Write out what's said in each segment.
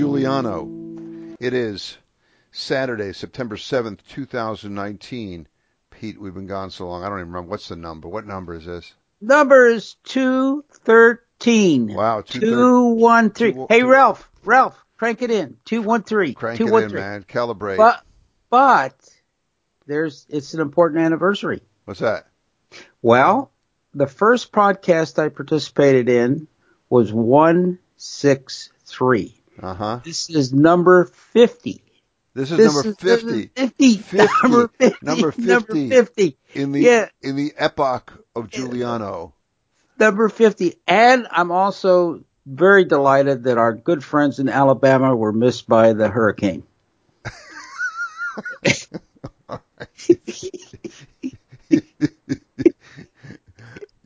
Juliano. It is Saturday, September 7th, 2019. Pete, we've been gone so long. I don't even remember. What's the number? What number is this? Number is 213. Wow, 213. Two, hey, two, Ralph, Ralph, crank it in. 213. Crank 213. it in, man. Calibrate. But, but, there's, it's an important anniversary. What's that? Well, the first podcast I participated in was 163. Uh huh. This is number 50. This is this number 50. 50. 50. Number 50. Number 50. Number 50. In the, yeah. in the epoch of Juliano. Number 50. And I'm also very delighted that our good friends in Alabama were missed by the hurricane.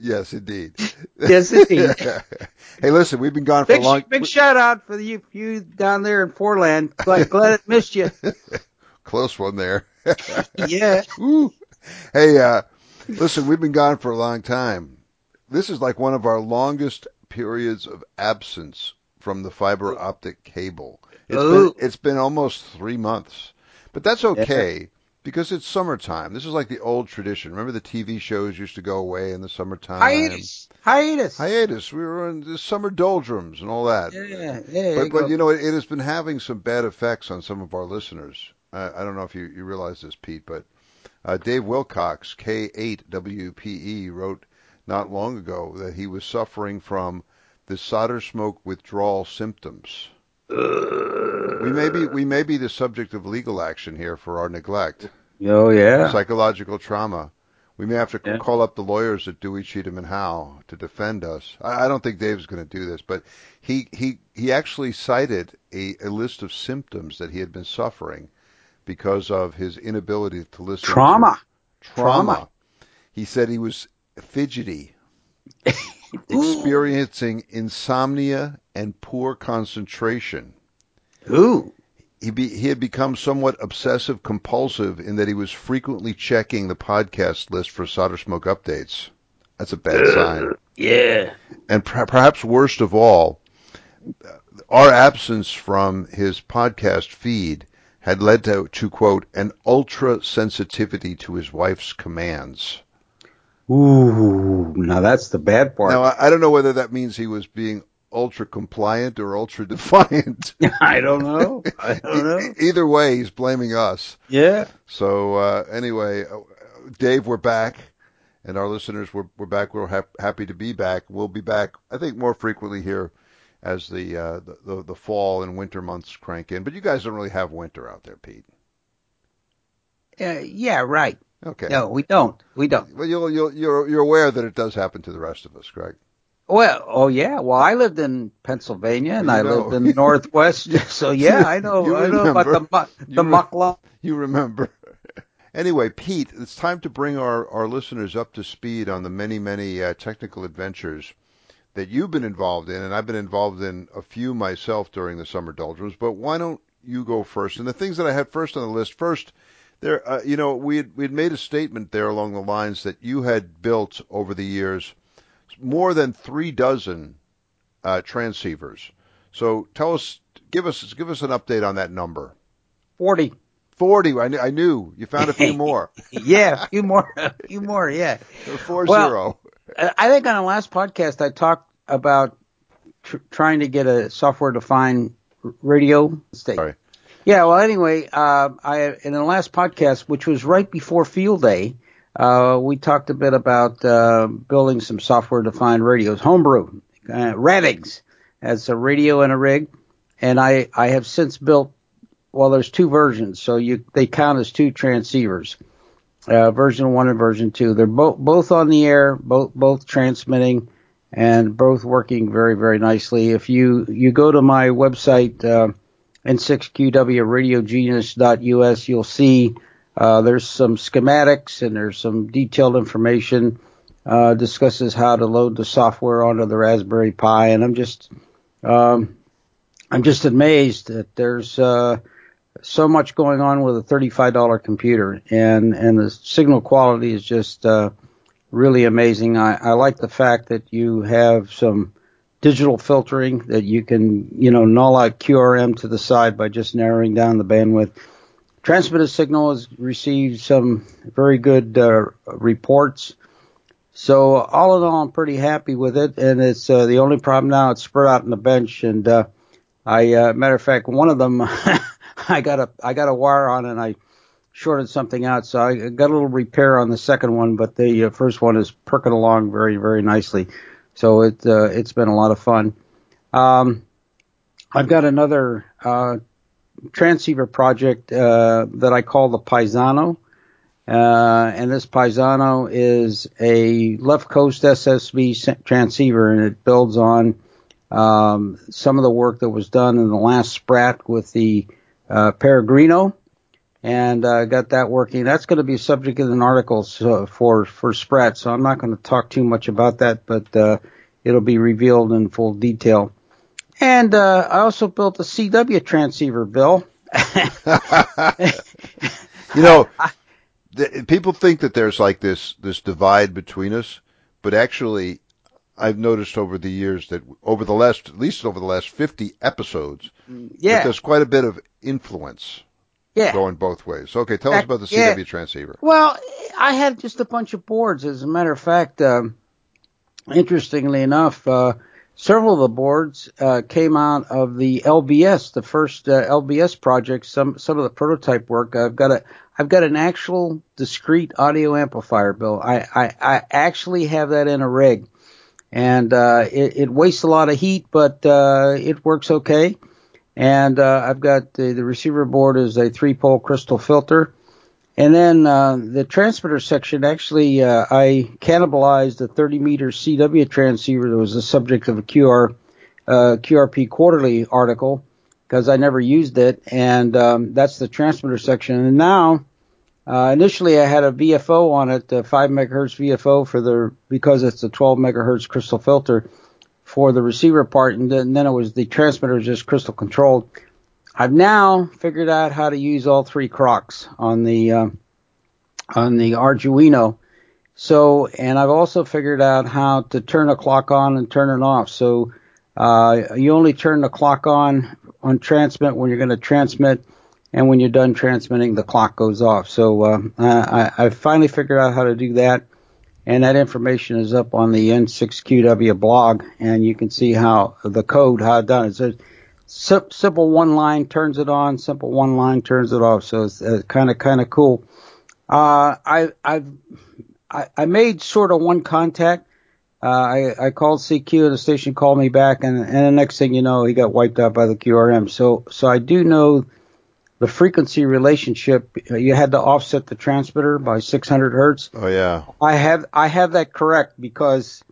yes, indeed. Yes, indeed. hey, listen, we've been gone for big, a long. Time. Big shout out for you, you down there in Foreland. Glad, glad it missed you. Close one there. yeah. Ooh. Hey, uh, listen, we've been gone for a long time. This is like one of our longest periods of absence from the fiber optic cable. It's Ooh. been it's been almost three months, but that's okay. Because it's summertime. This is like the old tradition. Remember the TV shows used to go away in the summertime? Hiatus. Hiatus. Hiatus. We were in the summer doldrums and all that. Yeah, yeah. But, but you know, it, it, has been having some bad effects on some of our listeners. I, I don't know if you, you realize this, Pete, but uh, Dave Wilcox, K8WPE, wrote not long ago that he was suffering from the solder smoke withdrawal symptoms. We may be we may be the subject of legal action here for our neglect. Oh yeah. Psychological trauma. We may have to yeah. call up the lawyers at Dewey, Cheatham, and Howe to defend us. I, I don't think Dave's going to do this, but he he he actually cited a, a list of symptoms that he had been suffering because of his inability to listen. Trauma. To trauma. trauma. He said he was fidgety, experiencing insomnia and poor concentration. Ooh. He, be, he had become somewhat obsessive compulsive in that he was frequently checking the podcast list for solder smoke updates. That's a bad sign. Yeah. And per- perhaps worst of all, our absence from his podcast feed had led to, to quote, an ultra sensitivity to his wife's commands. Ooh, now that's the bad part. Now, I, I don't know whether that means he was being ultra compliant or ultra defiant. I don't know. I don't know. Either way, he's blaming us. Yeah. So uh, anyway, uh, Dave, we're back, and our listeners, we're we're back. We're ha- happy to be back. We'll be back, I think, more frequently here as the, uh, the, the the fall and winter months crank in. But you guys don't really have winter out there, Pete. Uh, yeah, right. Okay. No, we don't. We don't. Well, you'll, you'll, you're you're aware that it does happen to the rest of us, Greg. Well, oh yeah. Well, I lived in Pennsylvania and I know. lived in the Northwest, so yeah, I know. I know about the the you muckla. You remember. Anyway, Pete, it's time to bring our, our listeners up to speed on the many, many uh, technical adventures that you've been involved in, and I've been involved in a few myself during the summer doldrums. But why don't you go first? And the things that I had first on the list, first, there, uh, you know, we had, we had made a statement there along the lines that you had built over the years more than three dozen uh, transceivers. So tell us, give us, give us an update on that number. Forty. Forty. I, knew, I knew you found a few more. yeah, a few more, a few more. Yeah. Four well, zero. I think on the last podcast I talked about tr- trying to get a software-defined radio station. Sorry. Yeah. Well, anyway, uh, I in the last podcast, which was right before Field Day, uh, we talked a bit about uh, building some software-defined radios, homebrew, uh, Radigs as a radio and a rig, and I I have since built. Well, there's two versions, so you they count as two transceivers, uh, version one and version two. They're both both on the air, both both transmitting, and both working very very nicely. If you you go to my website uh, n6qwradiogenius.us, you'll see uh, there's some schematics and there's some detailed information. Uh, discusses how to load the software onto the Raspberry Pi, and I'm just, um, I'm just amazed that there's uh, so much going on with a $35 computer, and and the signal quality is just uh, really amazing. I, I like the fact that you have some digital filtering that you can, you know, null out QRM to the side by just narrowing down the bandwidth. Transmitted signal has received some very good uh, reports. So all in all, I'm pretty happy with it, and it's uh, the only problem now. It's spread out on the bench, and uh, I, uh, matter of fact, one of them, I got a I got a wire on, and I shorted something out, so I got a little repair on the second one, but the uh, first one is perking along very very nicely. So it uh, it's been a lot of fun. Um, I've got another uh, transceiver project uh, that I call the Paisano. Uh, and this Paisano is a left coast SSB transceiver, and it builds on um, some of the work that was done in the last Sprat with the uh, Peregrino, and uh, got that working. That's going to be subject of an article for for Sprat, so I'm not going to talk too much about that, but uh, it'll be revealed in full detail. And uh, I also built a CW transceiver, Bill. you know, the, people think that there's like this this divide between us, but actually, I've noticed over the years that over the last, at least over the last 50 episodes, yeah, there's quite a bit of influence. Yeah. Going both ways. Okay, tell us about the CW yeah. transceiver. Well, I had just a bunch of boards. As a matter of fact, um, interestingly enough, uh, several of the boards uh, came out of the LBS, the first uh, LBS project. Some some of the prototype work. I've got a I've got an actual discrete audio amplifier, Bill. I I, I actually have that in a rig, and uh, it, it wastes a lot of heat, but uh, it works okay. And uh, I've got the, the receiver board is a three pole crystal filter. And then uh, the transmitter section, actually, uh, I cannibalized a 30 meter CW transceiver that was the subject of a QR uh, QRP quarterly article because I never used it, and um, that's the transmitter section. And now, uh, initially, I had a VFO on it, a five megahertz VFO for the because it's a 12 megahertz crystal filter for the receiver part, and then, it was the transmitter was just crystal controlled. I've now figured out how to use all three clocks on the uh, on the Arduino. So, and I've also figured out how to turn a clock on and turn it off. So, uh, you only turn the clock on on transmit when you're going to transmit, and when you're done transmitting, the clock goes off. So, uh, I, I finally figured out how to do that and that information is up on the N6QW blog, and you can see how the code how it done. It says simple one line turns it on, simple one line turns it off. So it's kind of kind of cool. Uh, I I've I, I made sort of one contact. Uh, I, I called CQ and the station called me back and, and the next thing you know, he got wiped out by the QRM. So, so I do know the frequency relationship, you had to offset the transmitter by 600 hertz. Oh yeah. I have I have that correct because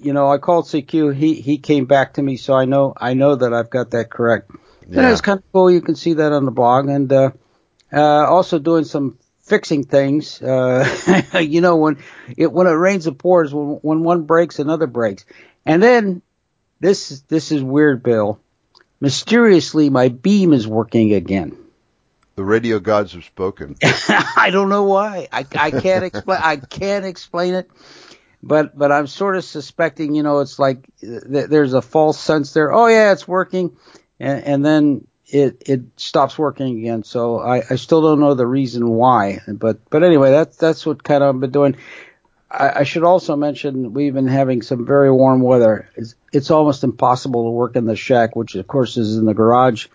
you know I called CQ. He he came back to me, so I know I know that I've got that correct. Yeah. And it's kind of cool. You can see that on the blog, and uh, uh, also doing some fixing things. Uh, you know when it when it rains it pours. When when one breaks, another breaks. And then this this is weird, Bill mysteriously my beam is working again. The radio gods have spoken. I don't know why. I, I can't explain. I can't explain it. But but I'm sort of suspecting. You know, it's like th- there's a false sense there. Oh yeah, it's working, and, and then it it stops working again. So I, I still don't know the reason why. But but anyway, that's that's what kind of I've been doing. I, I should also mention we've been having some very warm weather. It's, it's almost impossible to work in the shack, which of course is in the garage.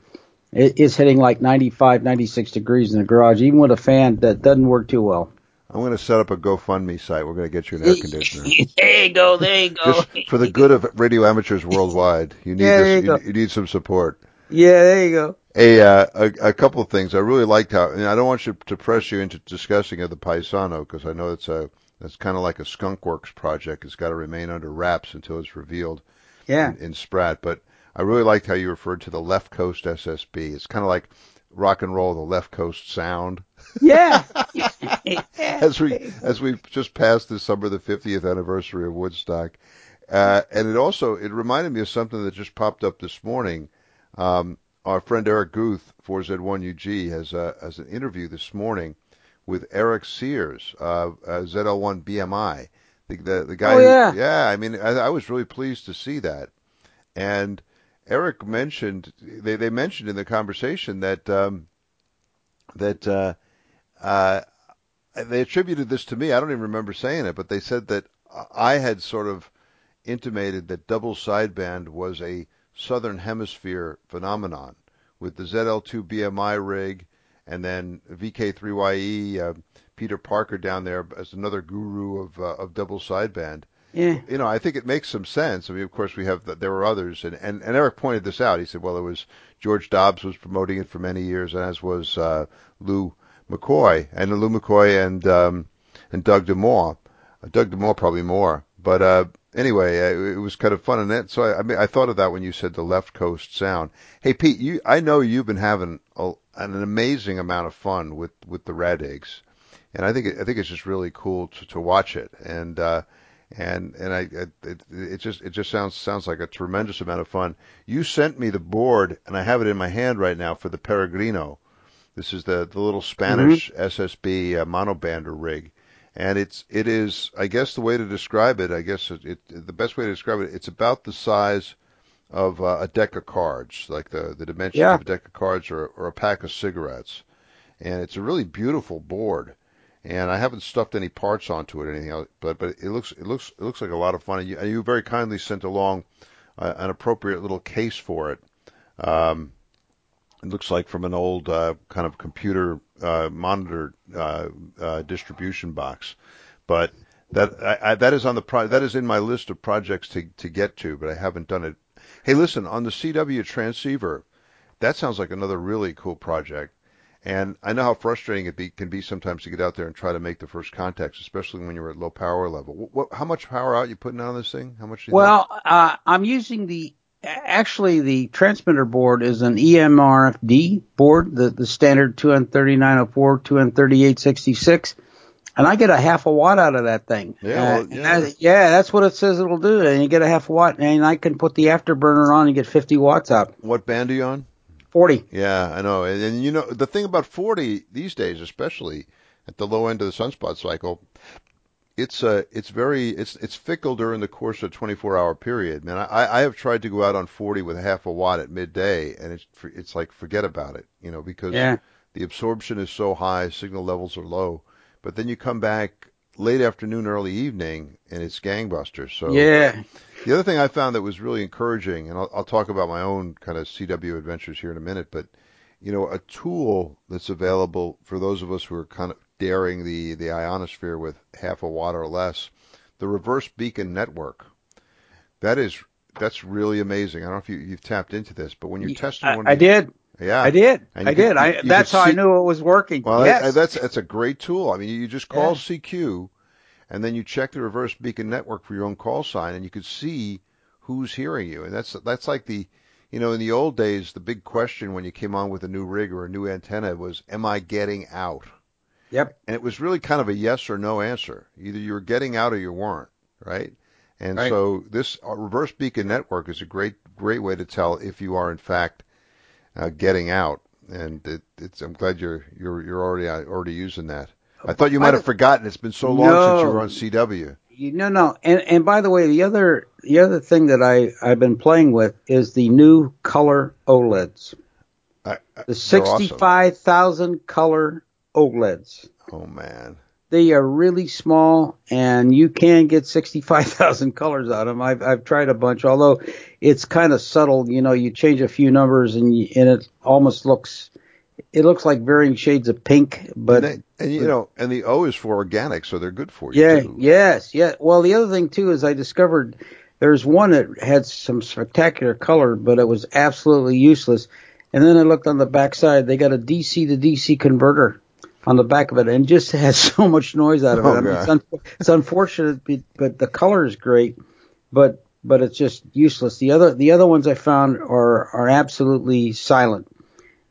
It, it's hitting like 95, 96 degrees in the garage, even with a fan that doesn't work too well. I'm going to set up a GoFundMe site. We're going to get you an air conditioner. there you go. There you go. Just for the good of radio amateurs worldwide, you need yeah, this. You, you, you, need some support. Yeah, there you go. A, uh, a, a couple of things. I really liked how, and I don't want you to press you into discussing of the Paisano because I know it's a that's kind of like a skunkworks project. It's got to remain under wraps until it's revealed. Yeah. In, in Sprat, but I really liked how you referred to the left coast SSB. It's kind of like rock and roll, the left coast sound. Yeah. as we as we just passed this summer the 50th anniversary of Woodstock, uh, and it also it reminded me of something that just popped up this morning. Um, our friend Eric Guth, 4Z1UG, has a, has an interview this morning with Eric Sears, uh, uh, ZL1 BMI. The the, the guy. Oh, yeah. Who, yeah. I mean, I, I was really pleased to see that. And Eric mentioned they they mentioned in the conversation that um, that uh, uh, they attributed this to me. I don't even remember saying it, but they said that I had sort of intimated that double sideband was a southern hemisphere phenomenon with the ZL2 BMI rig and then VK3YE, uh, Peter Parker down there as another guru of uh, of double sideband. Yeah. You know, I think it makes some sense. I mean, of course, we have the, there were others, and, and and Eric pointed this out. He said, well, it was George Dobbs was promoting it for many years, as was uh, Lew McCoy and Lew McCoy and um, and Doug DeMaw. Uh, Doug DeMaw probably more, but uh, anyway, uh, it was kind of fun. And that, so I, I mean, I thought of that when you said the left coast sound. Hey, Pete, you, I know you've been having a, an amazing amount of fun with with the Radigs, and I think I think it's just really cool to, to watch it. And uh, and and I it, it just it just sounds sounds like a tremendous amount of fun. You sent me the board, and I have it in my hand right now for the Peregrino. This is the the little Spanish mm-hmm. SSB uh, monobander rig, and it's it is I guess the way to describe it. I guess it, it the best way to describe it. It's about the size of uh, a deck of cards, like the the dimensions yeah. of a deck of cards or, or a pack of cigarettes, and it's a really beautiful board and I haven't stuffed any parts onto it or anything else, but but it looks it looks it looks like a lot of fun. And you, you very kindly sent along uh, an appropriate little case for it. Um, it looks like from an old uh, kind of computer uh, monitor uh, uh, distribution box, but that I, I, that is on the pro- that is in my list of projects to to get to, but I haven't done it. Hey, listen on the CW transceiver. That sounds like another really cool project. And I know how frustrating it be, can be sometimes to get out there and try to make the first contacts, especially when you're at low power level. What, what, how much power out you putting on this thing? How much? well, uh, I'm using the actually the transmitter board is an EMRFD board, the the standard 23904, 23866. And I get a half a watt out of that thing. Yeah, well, yeah. Yeah, that's what it says it'll do. And you get a half a watt, and I can put the afterburner on and get 50 watts out. What band are you on? 40. Yeah, I know. And, and, you know, the thing about 40 these days, especially at the low end of the sunspot cycle, it's uh, it's very it's it's fickle during the course of a 24 hour period. Man, I I have tried to go out on 40 with half a watt at midday, and it's it's like forget about it, you know, because yeah. the absorption is so high, signal levels are low. But then you come back late afternoon, early evening, and it's gangbusters. So yeah, the other thing I found that was really encouraging, and I'll, I'll talk about my own kind of CW adventures here in a minute, but you know, a tool that's available for those of us who are kind of daring the the ionosphere with half a watt or less, the reverse beacon network. That is that's really amazing. I don't know if you, you've tapped into this, but when you're testing I, one, I did. Yeah, I did. I did. I, that's how see, I knew it was working. Well, yes. that's that's a great tool. I mean, you just call yeah. CQ and then you check the reverse beacon network for your own call sign, and you could see who's hearing you. And that's that's like the, you know, in the old days, the big question when you came on with a new rig or a new antenna was, "Am I getting out?" Yep. And it was really kind of a yes or no answer. Either you were getting out or you weren't, right? And right. so this uh, reverse beacon network is a great great way to tell if you are in fact uh, getting out. And it, it's I'm glad you're you're you're already uh, already using that. I thought you might have forgotten. It's been so long no, since you were on CW. You, no, no. And and by the way, the other the other thing that I I've been playing with is the new color OLEDs. I, I, the sixty-five thousand awesome. color OLEDs. Oh man. They are really small, and you can get sixty-five thousand colors out of them. I've I've tried a bunch, although it's kind of subtle. You know, you change a few numbers, and you, and it almost looks it looks like varying shades of pink, but and, they, and you know, and the O is for organic, so they're good for you. Yeah, too. yes, yeah. Well, the other thing too is I discovered there's one that had some spectacular color, but it was absolutely useless. And then I looked on the back side; they got a DC to DC converter on the back of it, and just has so much noise out of it. Oh, I mean, it's, un- it's unfortunate, but the color is great, but but it's just useless. The other the other ones I found are are absolutely silent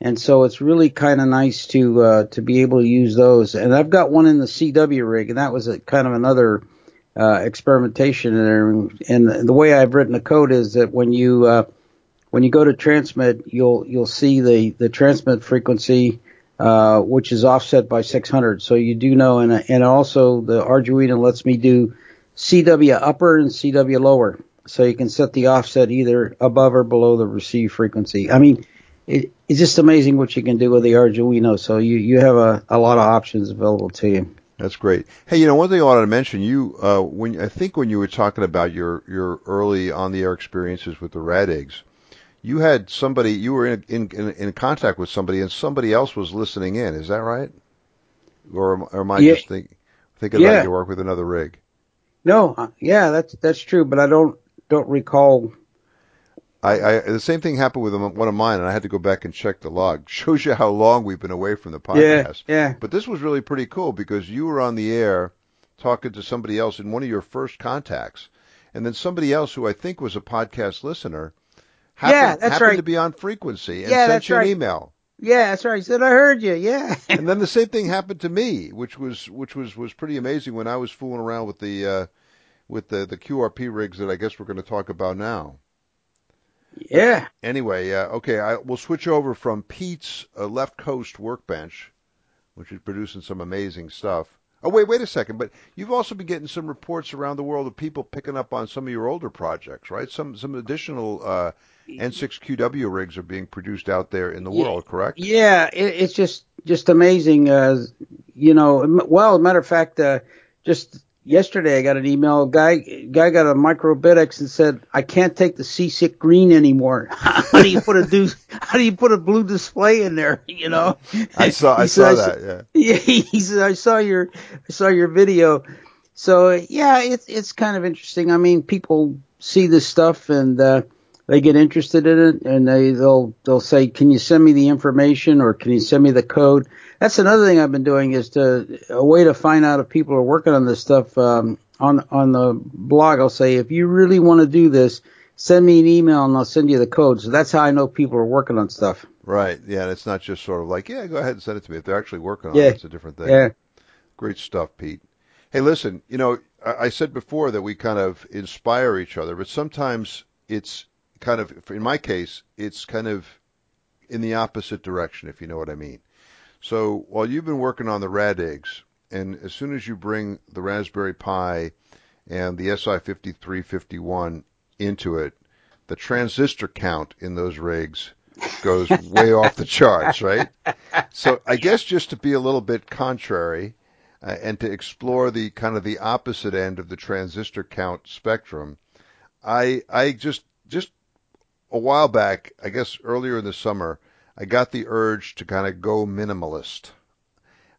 and so it's really kind of nice to uh, to be able to use those. And I've got one in the CW rig, and that was a, kind of another uh, experimentation. And, and the way I've written the code is that when you uh, when you go to transmit, you'll you'll see the the transmit frequency. Uh, which is offset by 600. So you do know, and and also the Arduino lets me do CW upper and CW lower. So you can set the offset either above or below the receive frequency. I mean, it, it's just amazing what you can do with the Arduino. So you, you have a, a lot of options available to you. That's great. Hey, you know, one thing I wanted to mention, you, uh, when, I think when you were talking about your, your early on the air experiences with the Radigs, you had somebody, you were in, in, in, in contact with somebody and somebody else was listening in. Is that right? Or, or am I yeah. just think, thinking yeah. about your work with another rig? No, uh, yeah, that's, that's true, but I don't, don't recall I, I, the same thing happened with one of mine, and I had to go back and check the log. Shows you how long we've been away from the podcast. Yeah, yeah. But this was really pretty cool because you were on the air talking to somebody else in one of your first contacts, and then somebody else who I think was a podcast listener happened, yeah, that's happened right. to be on frequency and yeah, sent you right. an email. Yeah, that's right. He said I heard you. Yeah. and then the same thing happened to me, which was which was was pretty amazing when I was fooling around with the uh, with the the QRP rigs that I guess we're going to talk about now. Yeah. Anyway, uh, okay, I, we'll switch over from Pete's uh, Left Coast Workbench, which is producing some amazing stuff. Oh, wait, wait a second. But you've also been getting some reports around the world of people picking up on some of your older projects, right? Some some additional uh, N6QW rigs are being produced out there in the yeah, world, correct? Yeah, it, it's just just amazing. Uh, you know, well, as a matter of fact, uh, just yesterday I got an email. Guy guy got a microBitX and said, "I can't take the seasick green anymore. how do you put a do? How do you put a blue display in there? You know." I saw I saw that. Yeah. Yeah. He said, "I saw your I saw your video." So yeah, it's it's kind of interesting. I mean, people see this stuff and. uh they get interested in it and they they'll they'll say, "Can you send me the information or can you send me the code?" That's another thing I've been doing is to a way to find out if people are working on this stuff um, on on the blog. I'll say, "If you really want to do this, send me an email and I'll send you the code." So that's how I know people are working on stuff. Right. Yeah, and it's not just sort of like, "Yeah, go ahead and send it to me." If they're actually working on yeah. it, it's a different thing. Yeah. Great stuff, Pete. Hey, listen, you know, I said before that we kind of inspire each other, but sometimes it's kind of, in my case, it's kind of in the opposite direction, if you know what I mean. So while you've been working on the Radigs, and as soon as you bring the Raspberry Pi and the SI5351 into it, the transistor count in those rigs goes way off the charts, right? So I guess just to be a little bit contrary uh, and to explore the kind of the opposite end of the transistor count spectrum, I I just just a while back, I guess earlier in the summer, I got the urge to kind of go minimalist.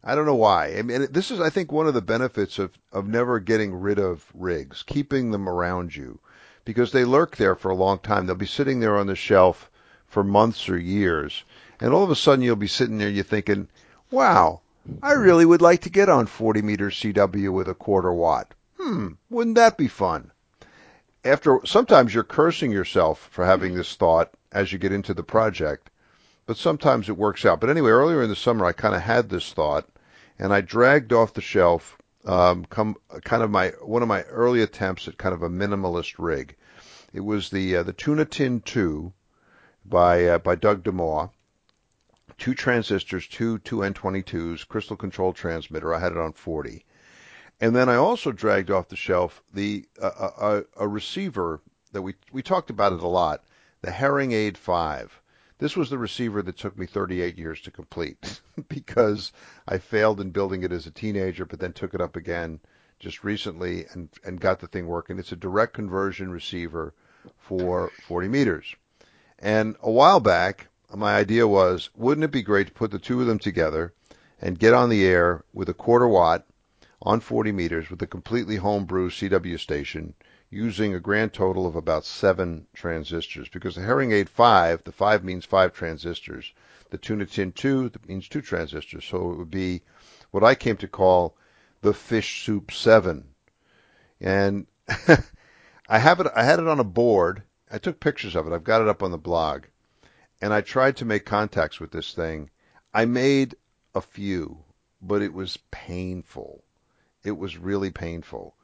I don't know why. I mean, this is, I think, one of the benefits of, of never getting rid of rigs, keeping them around you, because they lurk there for a long time. They'll be sitting there on the shelf for months or years, and all of a sudden you'll be sitting there, you're thinking, wow, I really would like to get on 40 meter CW with a quarter watt. Hmm, wouldn't that be fun? After sometimes you're cursing yourself for having this thought as you get into the project, but sometimes it works out. But anyway, earlier in the summer, I kind of had this thought, and I dragged off the shelf um, come kind of my one of my early attempts at kind of a minimalist rig. It was the uh, the Tuna Tin 2 by uh, by Doug DeMaw. Two transistors, two two N22s, crystal control transmitter. I had it on 40. And then I also dragged off the shelf the uh, a, uh, uh, a, receiver that we we talked about it a lot, the Herring Aid 5. This was the receiver that took me 38 years to complete because I failed in building it as a teenager, but then took it up again just recently and and got the thing working. It's a direct conversion receiver for 40 meters. And a while back, my idea was, wouldn't it be great to put the two of them together and get on the air with a quarter watt on 40 meters with a completely homebrew CW station using a grand total of about seven transistors because the herring Aid 5, the 5 means five transistors. The Tuna Tin 2 means two transistors. So it would be what I came to call the Fish Soup 7. And I have it, I had it on a board. I took pictures of it. I've got it up on the blog. And I tried to make contacts with this thing. I made a few, but it was painful it was really painful.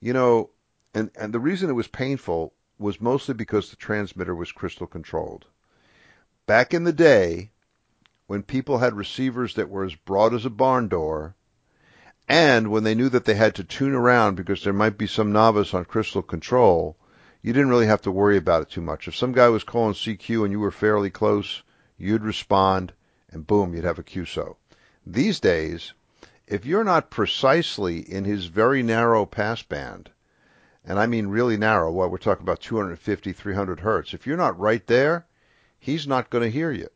You know, and, and the reason it was painful was mostly because the transmitter was crystal controlled. Back in the day, when people had receivers that were as broad as a barn door, and when they knew that they had to tune around because there might be some novice on crystal control, you didn't really have to worry about it too much. If some guy was calling CQ and you were fairly close, you'd respond, and boom, you'd have a QSO. These days, if you're not precisely in his very narrow passband, and I mean really narrow, what we're talking about 250, 300 hertz, if you're not right there, he's not going to hear you.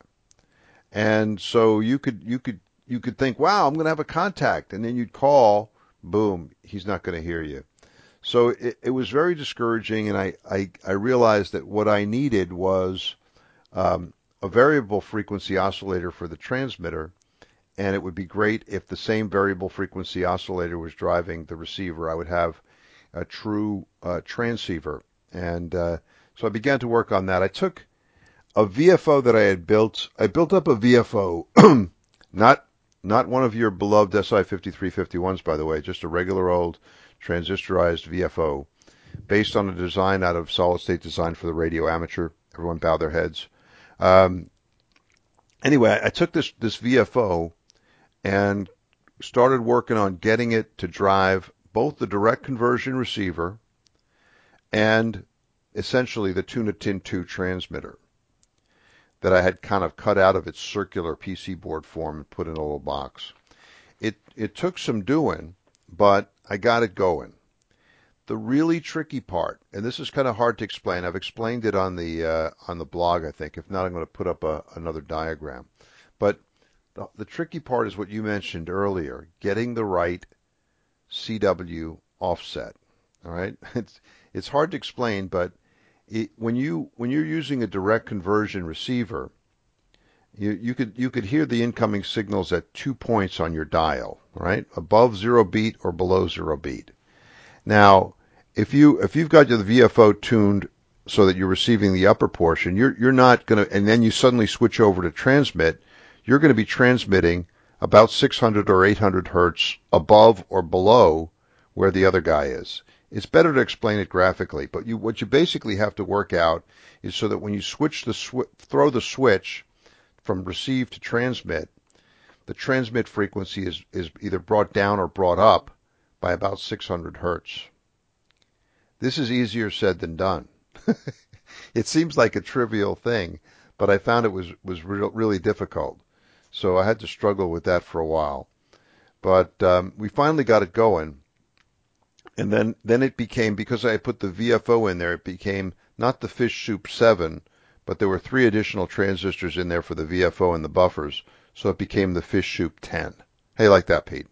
And so you could you could you could think, wow, I'm going to have a contact, and then you'd call, boom, he's not going to hear you. So it, it was very discouraging, and I, I, I realized that what I needed was um, a variable frequency oscillator for the transmitter, and it would be great if the same variable frequency oscillator was driving the receiver. I would have a true uh, transceiver, and uh, so I began to work on that. I took a VFO that I had built. I built up a VFO, not not one of your beloved SI5351s, by the way, just a regular old transistorized VFO based on a design out of solid state design for the radio amateur. Everyone bow their heads. Um, anyway, I took this, this VFO and started working on getting it to drive both the direct conversion receiver and essentially the Tuna Tin 2 transmitter that I had kind of cut out of its circular PC board form and put in a little box. It it took some doing, but I got it going. The really tricky part, and this is kind of hard to explain. I've explained it on the uh, on the blog, I think. If not, I'm going to put up a, another diagram. But the, the tricky part is what you mentioned earlier: getting the right CW offset. All right, it's it's hard to explain, but it, when you when you're using a direct conversion receiver, you, you could you could hear the incoming signals at two points on your dial, right? Above zero beat or below zero beat. Now, if you if you've got your VFO tuned so that you're receiving the upper portion, you're you're not going to, and then you suddenly switch over to transmit, you're going to be transmitting about 600 or 800 hertz above or below where the other guy is. It's better to explain it graphically, but you, what you basically have to work out is so that when you switch the sw- throw the switch from receive to transmit, the transmit frequency is, is either brought down or brought up by about 600 hertz. This is easier said than done. it seems like a trivial thing, but I found it was was re- really difficult. So I had to struggle with that for a while. But um, we finally got it going, and then then it became because I put the VFO in there, it became not the fish soup seven, but there were three additional transistors in there for the VFO and the buffers, so it became the fish soup ten. Hey, like that, Pete?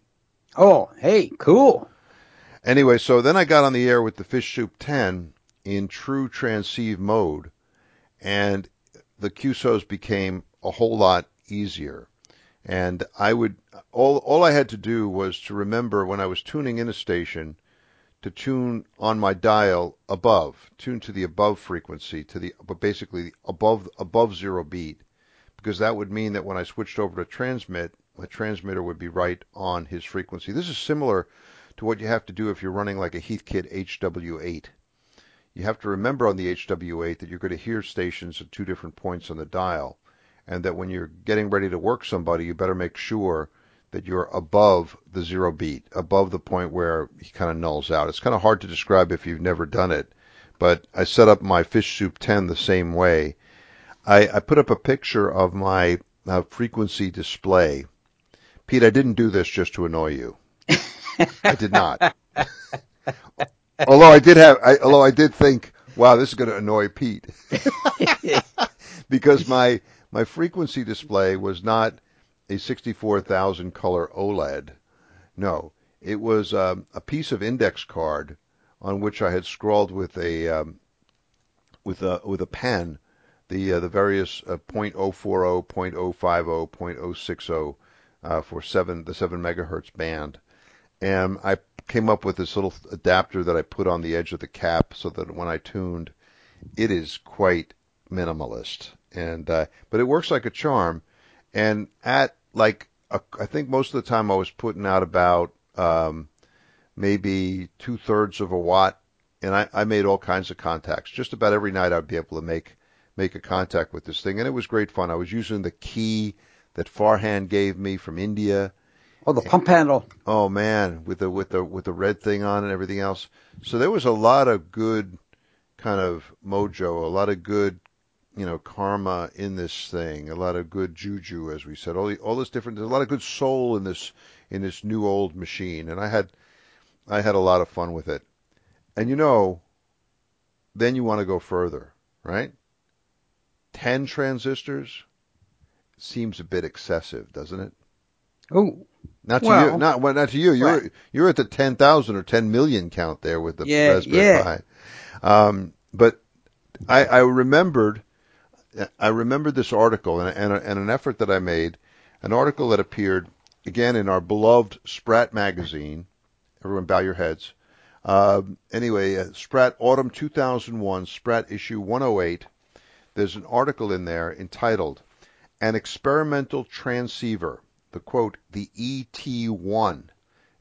Oh, hey, cool. Anyway, so then I got on the air with the fish soup ten in true transceive mode, and the QSOs became a whole lot easier. And I would all all I had to do was to remember when I was tuning in a station to tune on my dial above, tune to the above frequency, to the but basically above above zero beat, because that would mean that when I switched over to transmit, my transmitter would be right on his frequency. This is similar to what you have to do if you're running like a Heathkit HW8. You have to remember on the HW8 that you're going to hear stations at two different points on the dial, and that when you're getting ready to work somebody, you better make sure that you're above the zero beat, above the point where he kind of nulls out. It's kind of hard to describe if you've never done it, but I set up my fish soup 10 the same way. I, I put up a picture of my uh, frequency display. Pete, I didn't do this just to annoy you. I did not. although I did have, I, although I did think, wow, this is going to annoy Pete, because my my frequency display was not a 64,000 color OLED. No, it was um, a piece of index card on which I had scrawled with a um, with a with a pen the uh, the various uh, 0.040, 0.050, 0.060 uh, for seven the seven megahertz band, and I came up with this little adapter that I put on the edge of the cap so that when I tuned, it is quite minimalist, and uh, but it works like a charm. And at like a, I think most of the time I was putting out about um, maybe two thirds of a watt, and I, I made all kinds of contacts. Just about every night I'd be able to make make a contact with this thing, and it was great fun. I was using the key that Farhan gave me from India, Oh, the pump handle. Oh man, with the with the with the red thing on and everything else. So there was a lot of good kind of mojo, a lot of good, you know, karma in this thing, a lot of good juju, as we said. All the, all this different. There's a lot of good soul in this in this new old machine, and I had I had a lot of fun with it. And you know, then you want to go further, right? Ten transistors seems a bit excessive, doesn't it? Oh, Not to Well, you, not well, not to you. You're right. you're at the ten thousand or ten million count there with the Yeah, Raspberry yeah. Pi. Um, but I, I remembered, I remembered this article and, and, and an effort that I made, an article that appeared again in our beloved Sprat magazine. Everyone, bow your heads. Um, anyway, uh, Sprat Autumn 2001, Sprat issue 108. There's an article in there entitled "An Experimental Transceiver." The quote, the ET1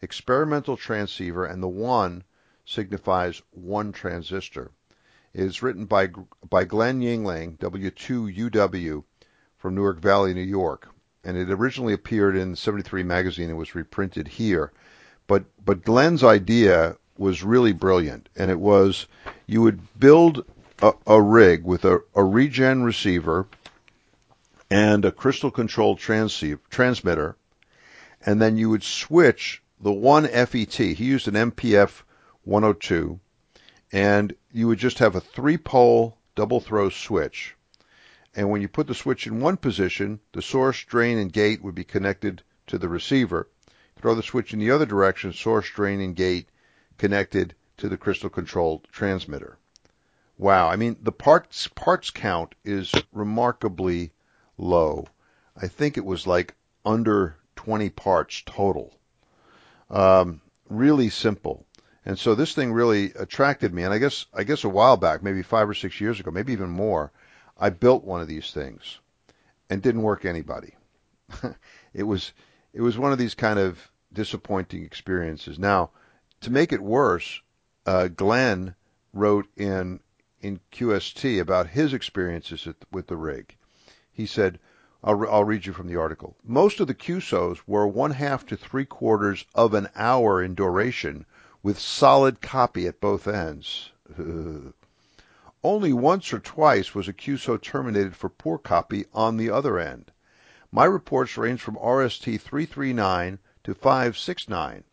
experimental transceiver, and the one signifies one transistor. It is written by by Glenn Yingling, W2UW, from Newark Valley, New York, and it originally appeared in 73 magazine and was reprinted here. But but Glenn's idea was really brilliant, and it was you would build a, a rig with a, a regen receiver and a crystal controlled transmitter, and then you would switch the one FET. He used an MPF 102, and you would just have a three pole double throw switch. And when you put the switch in one position, the source, drain, and gate would be connected to the receiver. Throw the switch in the other direction, source, drain, and gate connected to the crystal controlled transmitter. Wow, I mean the parts parts count is remarkably low. I think it was like under 20 parts total. Um, really simple. And so this thing really attracted me. And I guess I guess a while back, maybe five or six years ago, maybe even more, I built one of these things and didn't work anybody. it was it was one of these kind of disappointing experiences. Now, to make it worse, uh, Glenn wrote in in QST about his experiences with the rig. He said, I'll, I'll read you from the article. Most of the QSOs were one half to three quarters of an hour in duration with solid copy at both ends. Only once or twice was a QSO terminated for poor copy on the other end. My reports range from RST 339 to 569.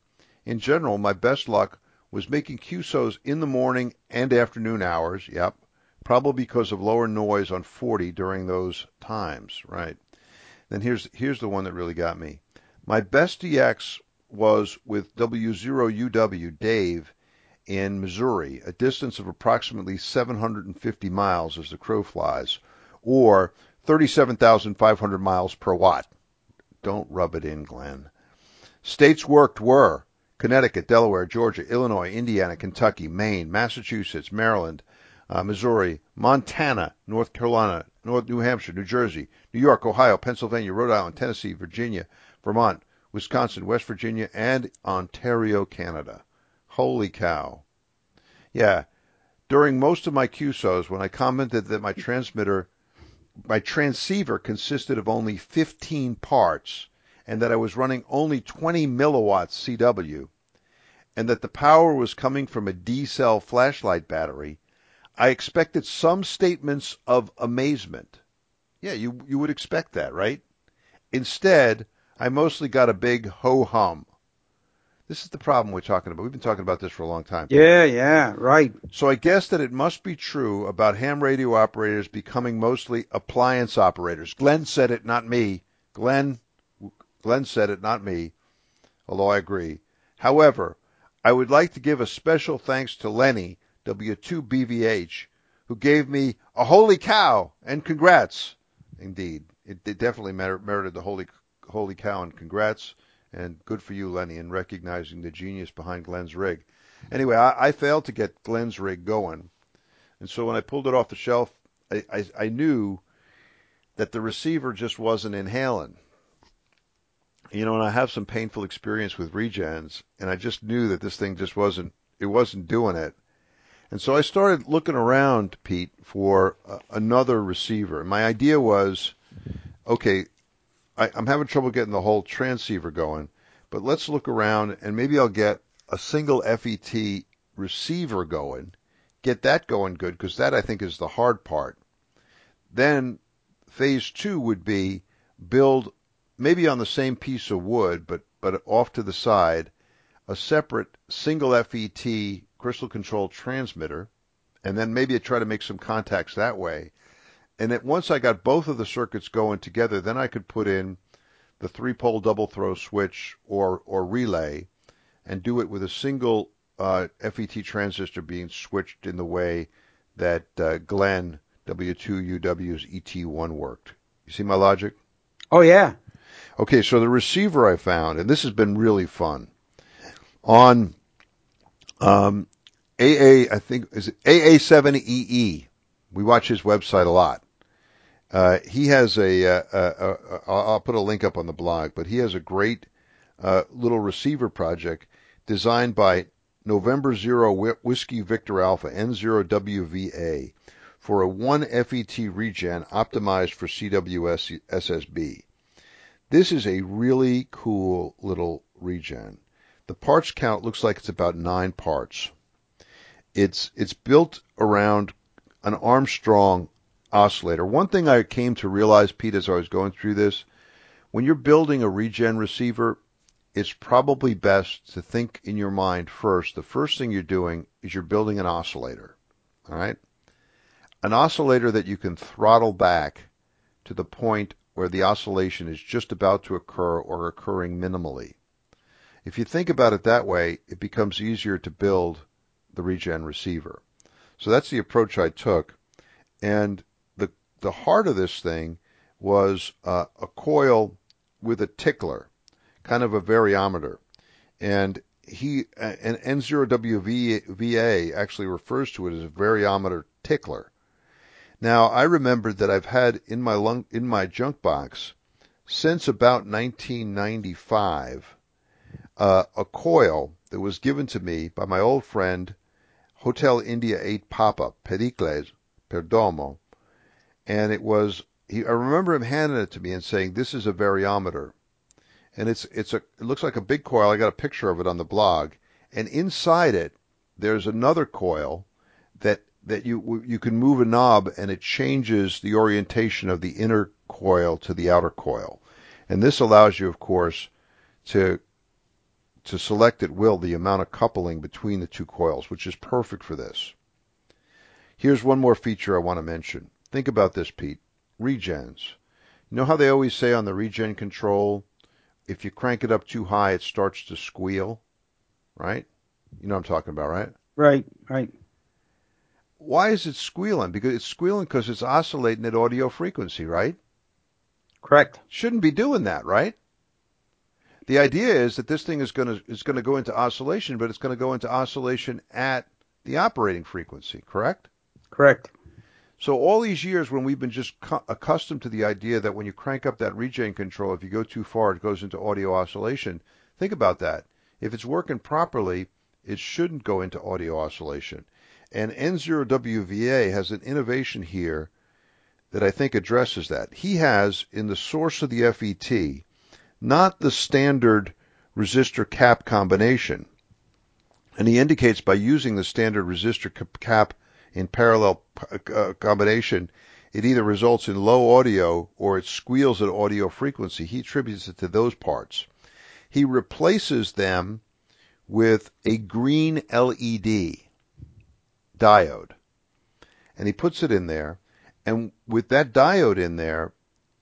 In general, my best luck was making QSOs in the morning and afternoon hours. Yep. Probably because of lower noise on 40 during those times. Right. Then here's here's the one that really got me. My best DX was with W0UW Dave in Missouri, a distance of approximately 750 miles as the crow flies, or 37,500 miles per watt. Don't rub it in, Glenn. States worked were Connecticut, Delaware, Georgia, Illinois, Indiana, Kentucky, Maine, Massachusetts, Maryland, uh, Missouri, Montana, North Carolina, North New Hampshire, New Jersey, New York, Ohio, Pennsylvania, Rhode Island, Tennessee, Virginia, Vermont, Wisconsin, West Virginia, and Ontario, Canada. Holy cow. Yeah. During most of my QSOs, when I commented that my transmitter, my transceiver consisted of only 15 parts and that I was running only 20 milliwatts CW and that the power was coming from a D cell flashlight battery, I expected some statements of amazement. Yeah, you, you would expect that, right? Instead, I mostly got a big ho hum. This is the problem we're talking about. We've been talking about this for a long time. Yeah, yeah, right. So I guess that it must be true about ham radio operators becoming mostly appliance operators. Glenn said it, not me. Glenn, Glenn said it, not me. Although I agree. However, I would like to give a special thanks to Lenny, W2BVH, who gave me a holy cow and congrats. Indeed, it, it definitely mer- merited the holy holy cow and congrats. And good for you, Lenny, in recognizing the genius behind Glenn's rig. Anyway, I, I failed to get Glenn's rig going, and so when I pulled it off the shelf, I, I, I knew that the receiver just wasn't inhaling. You know, and I have some painful experience with regens, and I just knew that this thing just wasn't it wasn't doing it. And so I started looking around, Pete, for uh, another receiver. My idea was, okay, I, I'm having trouble getting the whole transceiver going, but let's look around and maybe I'll get a single FET receiver going, get that going good because that I think is the hard part. Then phase two would be build maybe on the same piece of wood, but but off to the side, a separate single FET crystal control transmitter, and then maybe try to make some contacts that way. And that once I got both of the circuits going together, then I could put in the three pole double throw switch or or relay, and do it with a single uh, FET transistor being switched in the way that uh, Glenn W2UW's ET1 worked. You see my logic? Oh yeah. Okay, so the receiver I found, and this has been really fun, on um, AA, I think is it AA7EE. We watch his website a lot. Uh, he has a, uh, uh, uh, I'll put a link up on the blog, but he has a great uh, little receiver project designed by November Zero Whiskey Victor Alpha N0WVA for a 1 FET regen optimized for CWS SSB. This is a really cool little regen. The parts count looks like it's about nine parts. It's it's built around an Armstrong oscillator. One thing I came to realize, Pete, as I was going through this, when you're building a regen receiver, it's probably best to think in your mind first. The first thing you're doing is you're building an oscillator. All right? An oscillator that you can throttle back to the point where the oscillation is just about to occur or occurring minimally. If you think about it that way, it becomes easier to build the regen receiver. So that's the approach I took. And the, heart of this thing was uh, a coil with a tickler, kind of a variometer. And he, an N0WVA actually refers to it as a variometer tickler. Now, I remembered that I've had in my lung, in my junk box since about 1995 uh, a coil that was given to me by my old friend Hotel India 8 Papa Pericles Perdomo, and it was he, I remember him handing it to me and saying, "This is a variometer," and it's it's a it looks like a big coil. I got a picture of it on the blog, and inside it there's another coil that that you you can move a knob and it changes the orientation of the inner coil to the outer coil, and this allows you, of course, to to select at will the amount of coupling between the two coils, which is perfect for this. Here's one more feature I want to mention. Think about this, Pete. Regens. You know how they always say on the regen control, if you crank it up too high, it starts to squeal, right? You know what I'm talking about, right? Right, right. Why is it squealing? Because it's squealing because it's oscillating at audio frequency, right? Correct. Shouldn't be doing that, right? The idea is that this thing is going to is going to go into oscillation, but it's going to go into oscillation at the operating frequency, correct? Correct. So all these years when we've been just accustomed to the idea that when you crank up that regen control, if you go too far, it goes into audio oscillation. Think about that. If it's working properly, it shouldn't go into audio oscillation. And N0WVA has an innovation here that I think addresses that. He has in the source of the FET not the standard resistor cap combination. And he indicates by using the standard resistor cap in parallel uh, combination, it either results in low audio or it squeals at audio frequency. He attributes it to those parts. He replaces them with a green LED diode. And he puts it in there. And with that diode in there,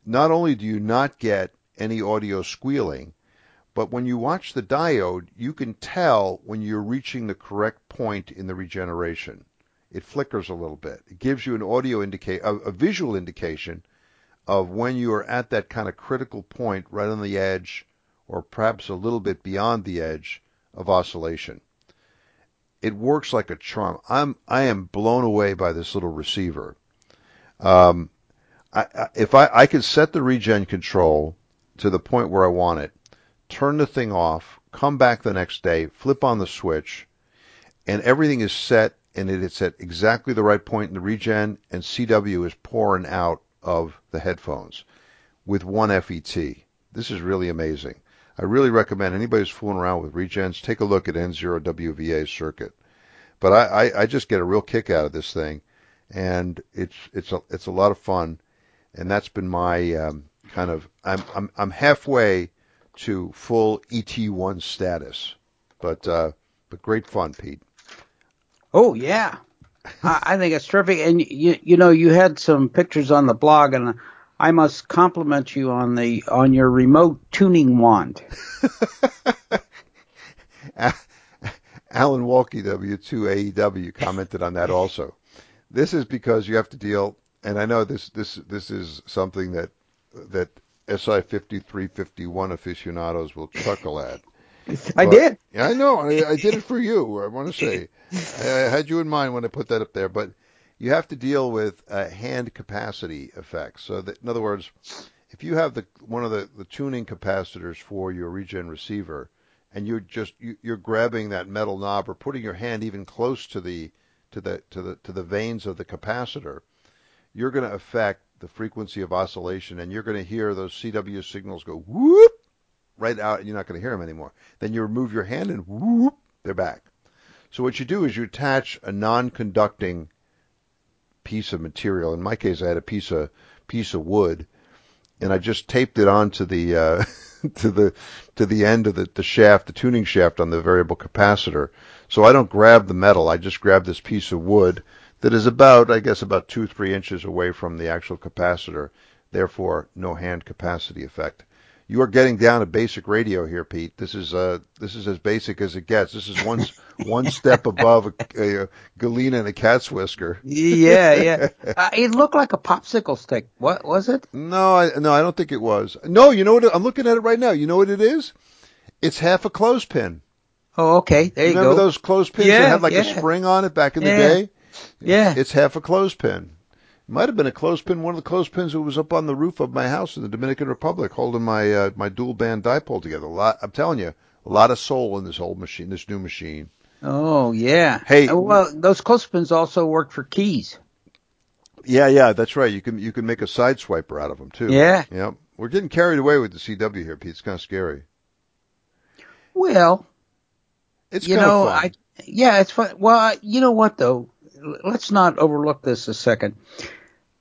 not only do you not get any audio squealing. But when you watch the diode, you can tell when you're reaching the correct point in the regeneration. It flickers a little bit. It gives you an audio indicate, a, a visual indication of when you are at that kind of critical point right on the edge or perhaps a little bit beyond the edge of oscillation. It works like a charm. I'm I am blown away by this little receiver. Um, I, I, if I, I could set the regen control to the point where I want it, turn the thing off, come back the next day, flip on the switch, and everything is set and it's at exactly the right point in the regen and CW is pouring out of the headphones with one FET. This is really amazing. I really recommend anybody who's fooling around with regens take a look at N0WVA circuit. But I, I, I just get a real kick out of this thing, and it's it's a it's a lot of fun, and that's been my um, kind of I'm I'm I'm halfway to full ET1 status, but uh, but great fun, Pete. Oh yeah, I, I think it's terrific. And you you know you had some pictures on the blog, and I must compliment you on the on your remote tuning wand. Alan Wolke W2 AEW commented on that also. This is because you have to deal, and I know this this this is something that that SI 5351 aficionados will chuckle at. I did. Yeah, I know. I, I, did it for you. I want to say, I, I, had you in mind when I put that up there. But you have to deal with uh, hand capacity effects. So, that, in other words, if you have the one of the, the tuning capacitors for your regen receiver, and you're just you, you're grabbing that metal knob or putting your hand even close to the to the to the to the vanes of the capacitor, you're going to affect the frequency of oscillation, and you're going to hear those CW signals go whoop right out, and you're not going to hear them anymore. Then you remove your hand, and whoop, they're back. So what you do is you attach a non-conducting piece of material. In my case, I had a piece of piece of wood, and I just taped it onto the uh, to the to the end of the, the shaft, the tuning shaft on the variable capacitor. So I don't grab the metal. I just grab this piece of wood that is about, I guess, about two, three inches away from the actual capacitor. Therefore, no hand capacity effect. You are getting down to basic radio here, Pete. This is uh, this is as basic as it gets. This is one one step above a, a Galena and a cat's whisker. yeah, yeah. Uh, it looked like a popsicle stick. What was it? No, I, no, I don't think it was. No, you know what? I'm looking at it right now. You know what it is? It's half a clothespin. Oh, okay. There you Remember go. those clothespins Yeah, that had like yeah. a spring on it back in Yeah. the day? Yeah. It's half a clothespin. It might have been a clothespin, one of the clothespins that was up on the roof of my house in the Dominican Republic, holding my uh, my dual band dipole together. A lot, I'm telling you, a lot of soul in this old machine, this new machine. Oh, yeah. Hey- Uh, well, those clothespins also work for keys. Yeah, yeah, that's right. You can you can make a side swiper out of them too. Yeah. Yep. We're getting carried away with the CW here, Pete. It's kind of scary. Well, It's you kind know. I yeah, it's fun. Well, you know what though? Let's not overlook this a second.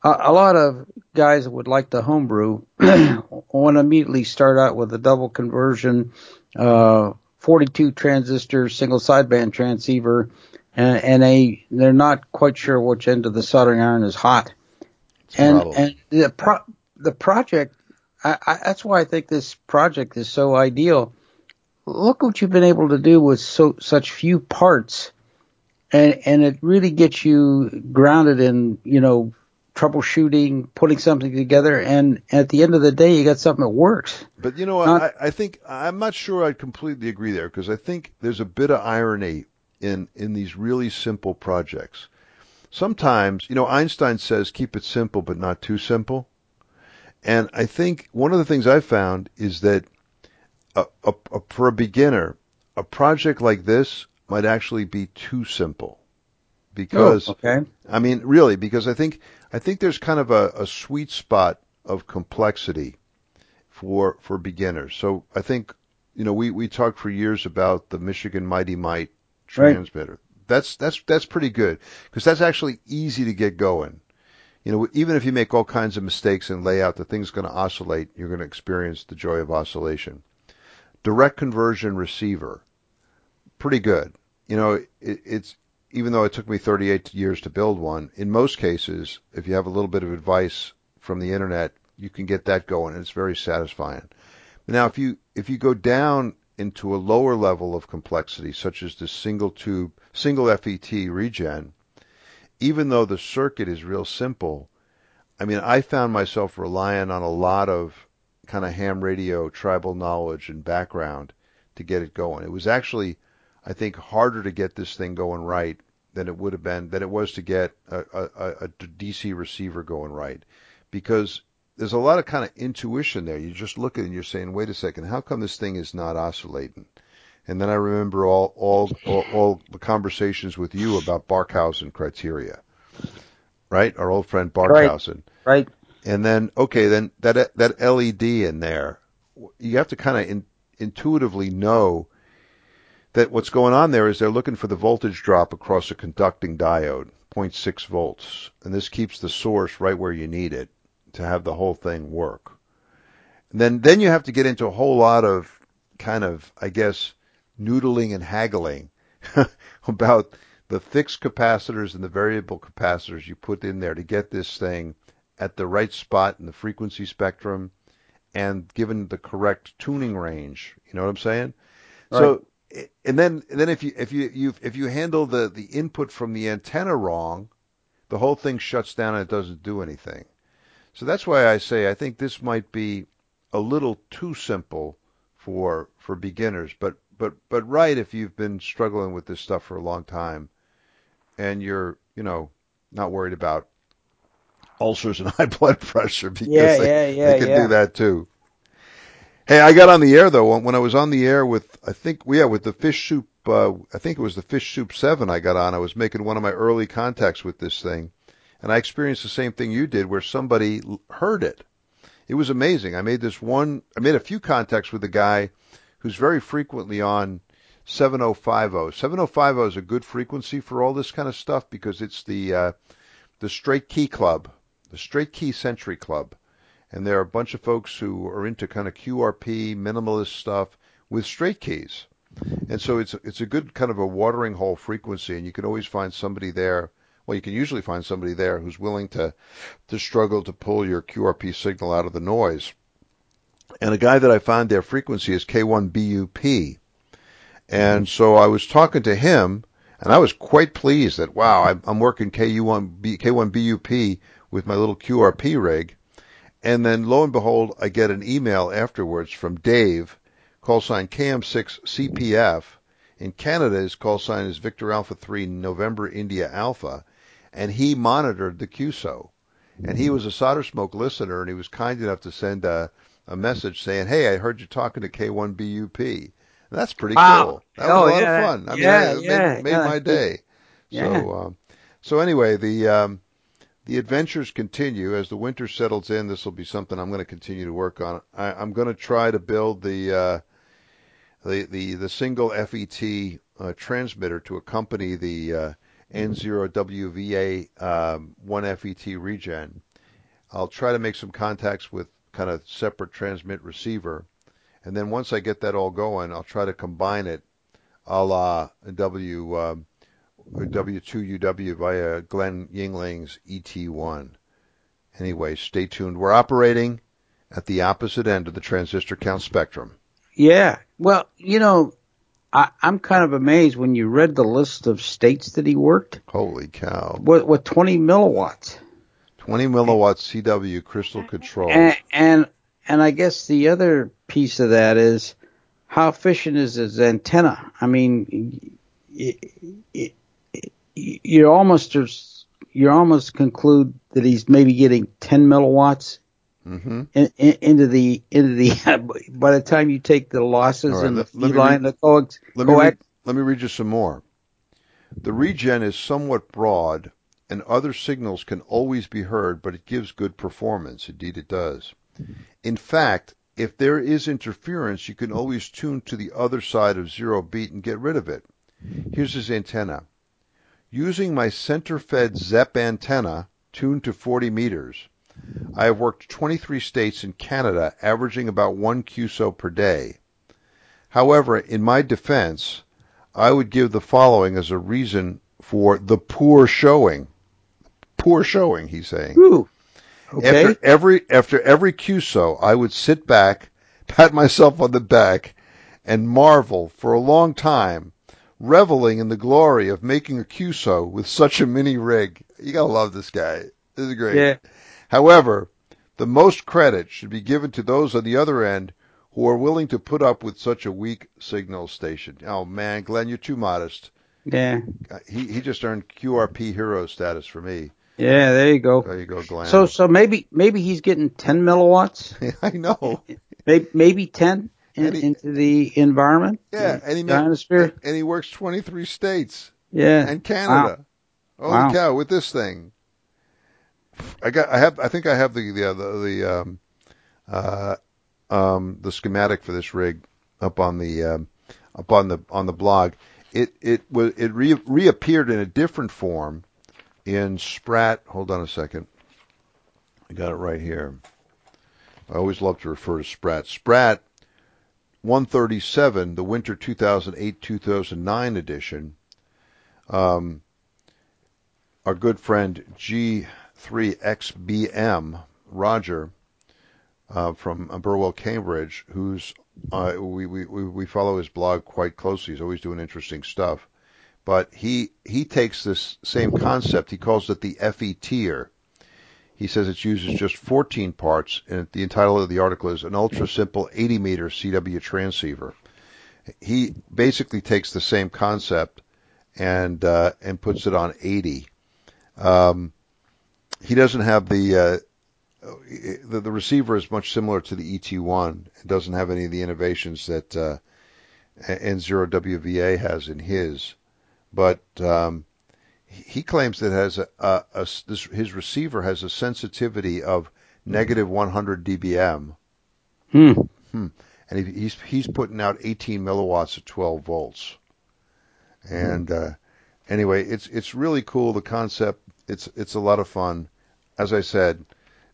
A, a lot of guys that would like to homebrew want to immediately start out with a double conversion, uh, 42 transistor single sideband transceiver, and, and they they're not quite sure which end of the soldering iron is hot. It's and and the pro, the project I, I, that's why I think this project is so ideal. Look what you've been able to do with so such few parts, and and it really gets you grounded in you know troubleshooting, putting something together, and at the end of the day, you got something that works. But you know? Not- I, I think I'm not sure I completely agree there because I think there's a bit of irony in in these really simple projects. Sometimes, you know, Einstein says keep it simple but not too simple. And I think one of the things I found is that a, a, a, for a beginner, a project like this might actually be too simple oh, because Oh, okay, I mean, really, because I think I think there's kind of a, a sweet spot of complexity for for beginners. So I think you know we we talked for years about the Michigan Mighty Mite Right. transmitter. That's that's that's pretty good because that's actually easy to get going. You know, even if you make all kinds of mistakes in layout, the thing's going to oscillate. You're going to experience the joy of oscillation. Direct conversion receiver, pretty good. You know, it, it's even though it took me 38 years to build one, in most cases, if you have a little bit of advice from the internet, you can get that going, and it's very satisfying. Now, if you if you go down into a lower level of complexity, such as the single tube, single FET regen, even though the circuit is real simple, I mean, I found myself relying on a lot of kind of ham radio tribal knowledge and background to get it going. It was actually, I think, harder to get this thing going right than it would have been than it was to get a, a, a DC receiver going right, because there's a lot of kind of intuition there. You just look at it and you're saying, wait a second, how come this thing is not oscillating? And then I remember all all all, all the conversations with you about Barkhausen criteria, right? Our old friend Barkhausen. right? And then, okay, then that that LED in there, you have to kind of in, intuitively know that what's going on there is they're looking for the voltage drop across a conducting diode, 0.6 volts, and this keeps the source right where you need it to have the whole thing work. And then then you have to get into a whole lot of kind of I guess noodling and haggling about the fixed capacitors and the variable capacitors you put in there to get this thing at the right spot in the frequency spectrum and given the correct tuning range. You know what I'm saying? Right. So and then and then if you if you you if you handle the the input from the antenna wrong, the whole thing shuts down and it doesn't do anything. So that's why I say I think this might be a little too simple for for beginners, but but but right if you've been struggling with this stuff for a long time and you're, you know, not worried about ulcers and high blood pressure because yeah, they, yeah, yeah, they can do that too. Hey, I got on the air though when I was on the air with I think yeah with the fish soup. Uh, I think it was the fish soup seven. I got on. I was making one of my early contacts with this thing, and I experienced the same thing you did, where somebody heard it. It was amazing. I made this one. I made a few contacts with a guy who's very frequently on 7050. 7050 is a good frequency for all this kind of stuff because it's the uh, the straight key club, the straight key century club and there are a bunch of folks who are into kind of QRP minimalist stuff with straight keys. And so it's it's a good kind of a watering hole frequency, and you can always find somebody there. Well, you can usually find somebody there who's willing to to struggle to pull your QRP signal out of the noise. And a guy that I found there frequency is K1BUP. And so I was talking to him, and I was quite pleased that wow, I'm, working KU1 K1BUP with my little QRP rig, and then lo and behold, I get an email afterwards from Dave, call sign KM6CPF. In Canada, his call sign is Victor Alpha 3 November India Alpha. And he monitored the QSO. And he was a solder smoke listener and he was kind enough to send a, a message saying, Hey, I heard you talking to K1BUP. And that's pretty wow. cool. That oh, was a lot yeah. of fun. I mean, yeah, it yeah, made, made my day. Yeah. So, um, so anyway, the, um, the adventures continue as the winter settles in. This will be something I'm going to continue to work on. I, am going to try to build the uh, the, the the single FET uh, transmitter to accompany the uh, N0WVA um, 1FET regen. I'll try to make some contacts with kind of separate transmit receiver, and then once I get that all going, I'll try to combine it a la W. Um, W2UW via Glenn Yingling's ET1. Anyway, stay tuned. We're operating at the opposite end of the transistor count spectrum. Yeah. Well, you know, I, am kind of amazed when you read the list of states that he worked. Holy cow. What, what 20 milliwatts? 20 milliwatts CW crystal control. And, and, and I guess the other piece of that is how efficient is his antenna? I mean, it, it, you almost you almost conclude that he's maybe getting 10 milliwatts mm-hmm. in, in, into the into the by the time you take the losses right, and the line the coax let me read, let me read you some more. The regen is somewhat broad and other signals can always be heard but it gives good performance. Indeed it does. In fact if there is interference you can always tune to the other side of zero beat and get rid of it. Here's his antenna Using my center-fed ZEP antenna, tuned to 40 meters, I have worked 23 states in Canada, averaging about one QSO per day. However, in my defense, I would give the following as a reason for the poor showing. Poor showing, he's saying. Ooh. Okay. After every after every QSO, I would sit back, pat myself on the back, and marvel for a long time reveling in the glory of making a QSO with such a mini rig. You gotta love this guy. This is great. Yeah. However, the most credit should be given to those on the other end who are willing to put up with such a weak signal station. Oh man, Glenn, you're too modest. Yeah. Uh, he he just earned QRP hero status for me. Yeah, there you go. There you go, Glenn. So so maybe maybe he's getting 10 milliwatts. I know. Maybe maybe 10 in, he, into the environment. Yeah, and he ionosphere. and he works 23 states. Yeah, and Canada. Wow. Holy wow. cow! With this thing, I got. I have. I think I have the the the, the um, uh, um, the schematic for this rig. up on the um, up on the on the blog. It it was it re- reappeared in a different form in Sprat. Hold on a second. I got it right here. I always love to refer to Sprat. Sprat 137, the winter 2008-2009 edition. Um, our good friend G3XBM Roger uh, from Burwell, Cambridge, who's uh, we, we we follow his blog quite closely. He's always doing interesting stuff. But he he takes this same concept. He calls it the FE tier. He says it uses just 14 parts, and the title of the article is an ultra simple 80 meter CW transceiver. He basically takes the same concept and uh, and puts it on 80. Um, he doesn't have the uh, the, the receiver is much similar to the ET1. It doesn't have any of the innovations that uh, N0WVA has in his, but um, he claims that has a, a, a this, his receiver has a sensitivity of negative 100 dBm. Hmm. Hmm. And he, he's he's putting out 18 milliwatts at 12 volts. And uh, anyway, it's it's really cool. The concept. It's it's a lot of fun. As I said,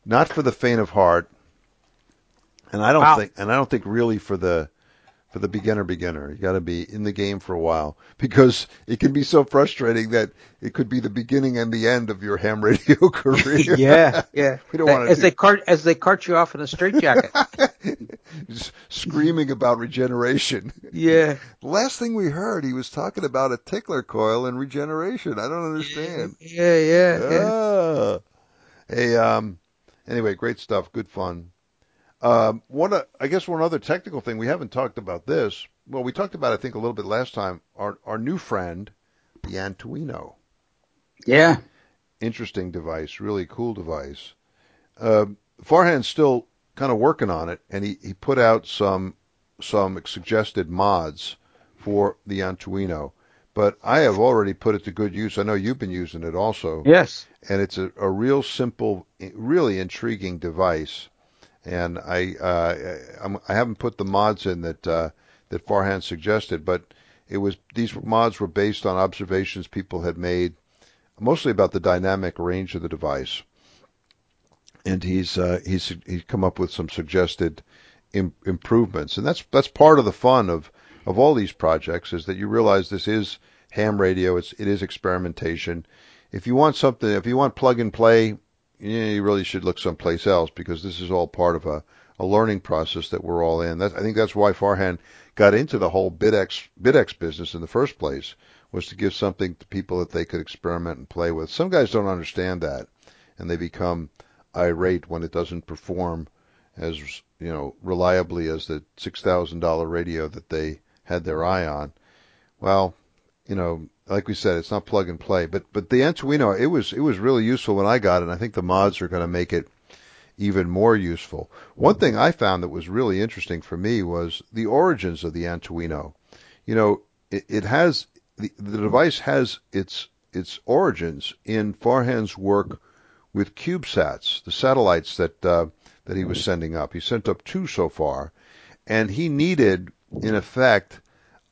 not for the faint of heart. And I don't Wow. think, and I don't think really for the, for the beginner beginner. You got to be in the game for a while because it can be so frustrating that it could be the beginning and the end of your ham radio career. yeah, yeah. We don't wanna as do- they cart as they cart you off in a straitjacket. Screaming about regeneration. yeah. The last thing we heard, he was talking about a tickler coil and regeneration. I don't understand. Yeah, yeah, yeah. Ah. Hey, um, anyway, great stuff. Good fun. Um, one, uh, I guess one other technical thing we haven't talked about this. Well, we talked about, I think, a little bit last time. Our our new friend, the Antuino. Yeah. Interesting device, really cool device. Uh, Farhan's still kind of working on it, and he, he put out some some suggested mods for the Antuino. But I have already put it to good use. I know you've been using it also Yes. and it's a, a real simple, really intriguing device. And I uh, I'm, I haven't put the mods in that uh, that Farhan suggested, but it was these mods were based on observations people had made, mostly about the dynamic range of the device. And he's uh, he's he's come up with some suggested Im- improvements, and that's that's part of the fun of of all these projects is that you realize this is ham radio. It's it is experimentation. If you want something, if you want plug and play, yeah, you really should look someplace else because this is all part of a, a learning process that we're all in. That, I think that's why Farhan got into the whole BitX BitX business in the first place was to give something to people that they could experiment and play with. Some guys don't understand that, and they become irate when it doesn't perform as you know reliably as the six thousand dollar radio that they had their eye on. Well, you know, like we said, it's not plug and play. But but the Antuino, it was it was really useful when I got it. and I think the mods are going to make it even more useful. One thing I found that was really interesting for me was the origins of the Antuino. You know, it, it has the, the device has its its origins in Farhan's work with CubeSats, the satellites that uh, that he was sending up. He sent up two so far, and he needed, in effect,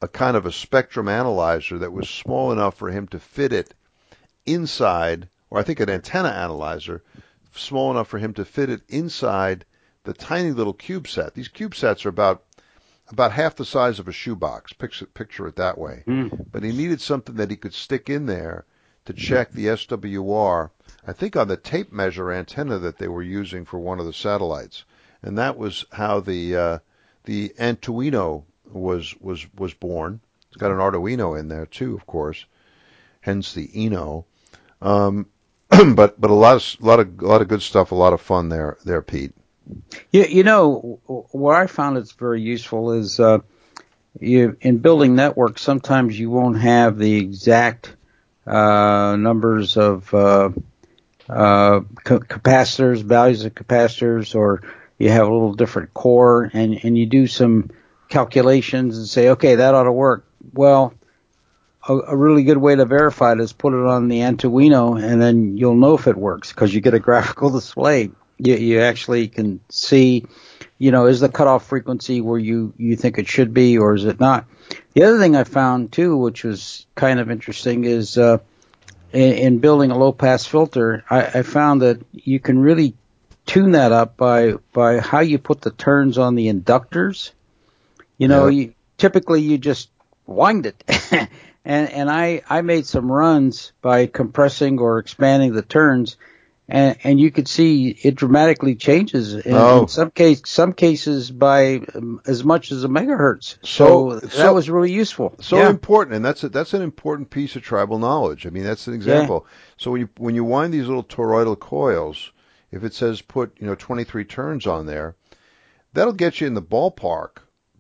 a kind of a spectrum analyzer that was small enough for him to fit it inside, or I think an antenna analyzer, small enough for him to fit it inside the tiny little CubeSat. These CubeSats are about about half the size of a shoebox. Picture, picture it that way. Mm. But he needed something that he could stick in there to check the SWR. I think on the tape measure antenna that they were using for one of the satellites, and that was how the uh, the Antuino was was was born. It's got an Arduino in there too, of course, hence the Eno. Um, but but a lot of a lot of a lot of good stuff, a lot of fun there there, Pete. You, you know, what I found it's very useful is uh, you in building networks. Sometimes you won't have the exact uh, numbers of uh, uh, ca- capacitors, values of capacitors, or you have a little different core, and and you do some calculations and say, okay, that ought to work. Well, a, a really good way to verify it is put it on the Antuino, and then you'll know if it works because you get a graphical display. You, you actually can see you know, is the cutoff frequency where you, you think it should be or is it not? The other thing I found too, which was kind of interesting is, uh, in, in building a low pass filter, I, I found that you can really tune that up by, by how you put the turns on the inductors. You know, Yeah. you, typically you just wind it. and, and I, I made some runs by compressing or expanding the turns and, and you could see it dramatically changes in, Oh. in some case, some cases by um, as much as a megahertz. So- So, that so- was really useful. So yeah. important, and that's a, that's an important piece of tribal knowledge. I mean, that's an example. So when you when you wind these little toroidal coils, if it says put you know 23 turns on there, that'll get you in the ballpark.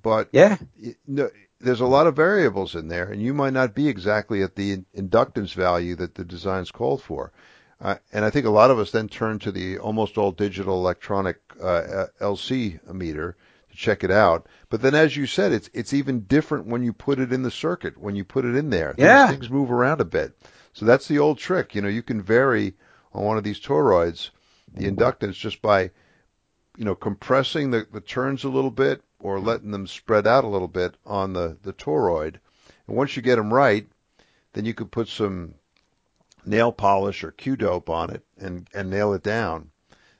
But yeah. y- no, there's a lot of variables in there, and you might not be exactly at the inductance value that the design's called for. Uh, and I think a lot of us then turn to the almost all digital electronic uh, LC meter to check it out. But then, as you said, it's it's even different when you put it in the circuit. When you put it in there, Things- Yeah. things move around a bit. So that's the old trick. You know, you can vary on one of these toroids the inductance just by you know compressing the, the turns a little bit or letting them spread out a little bit on the the toroid. And once you get them right, then you could put some nail polish or Q dope on it and and nail it down.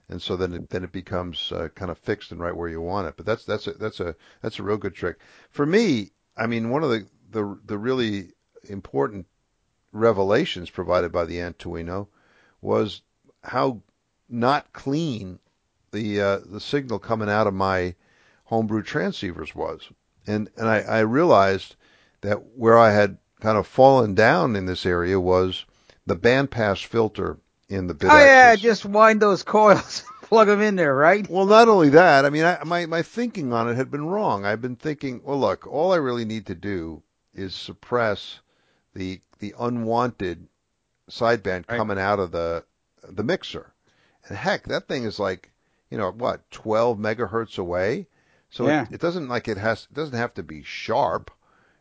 And so then it, then it becomes uh, kind of fixed and right where you want it. But that's that's a that's a that's a real good trick. For me, I mean, one of the the the really important revelations provided by the Antuino was how not clean the uh, the signal coming out of my homebrew transceivers was, and and I, I realized that where I had kind of fallen down in this area was the bandpass filter in the bit Oh yeah, just wind those coils, plug them in there, right? Well, not only that, I mean, I, my my thinking on it had been wrong. I've been thinking, well, look, all I really need to do is suppress the the unwanted sideband Right. coming out of the the mixer. And heck, that thing is like, you know, what, 12 megahertz away. So Yeah. it, it doesn't like it has it doesn't have to be sharp.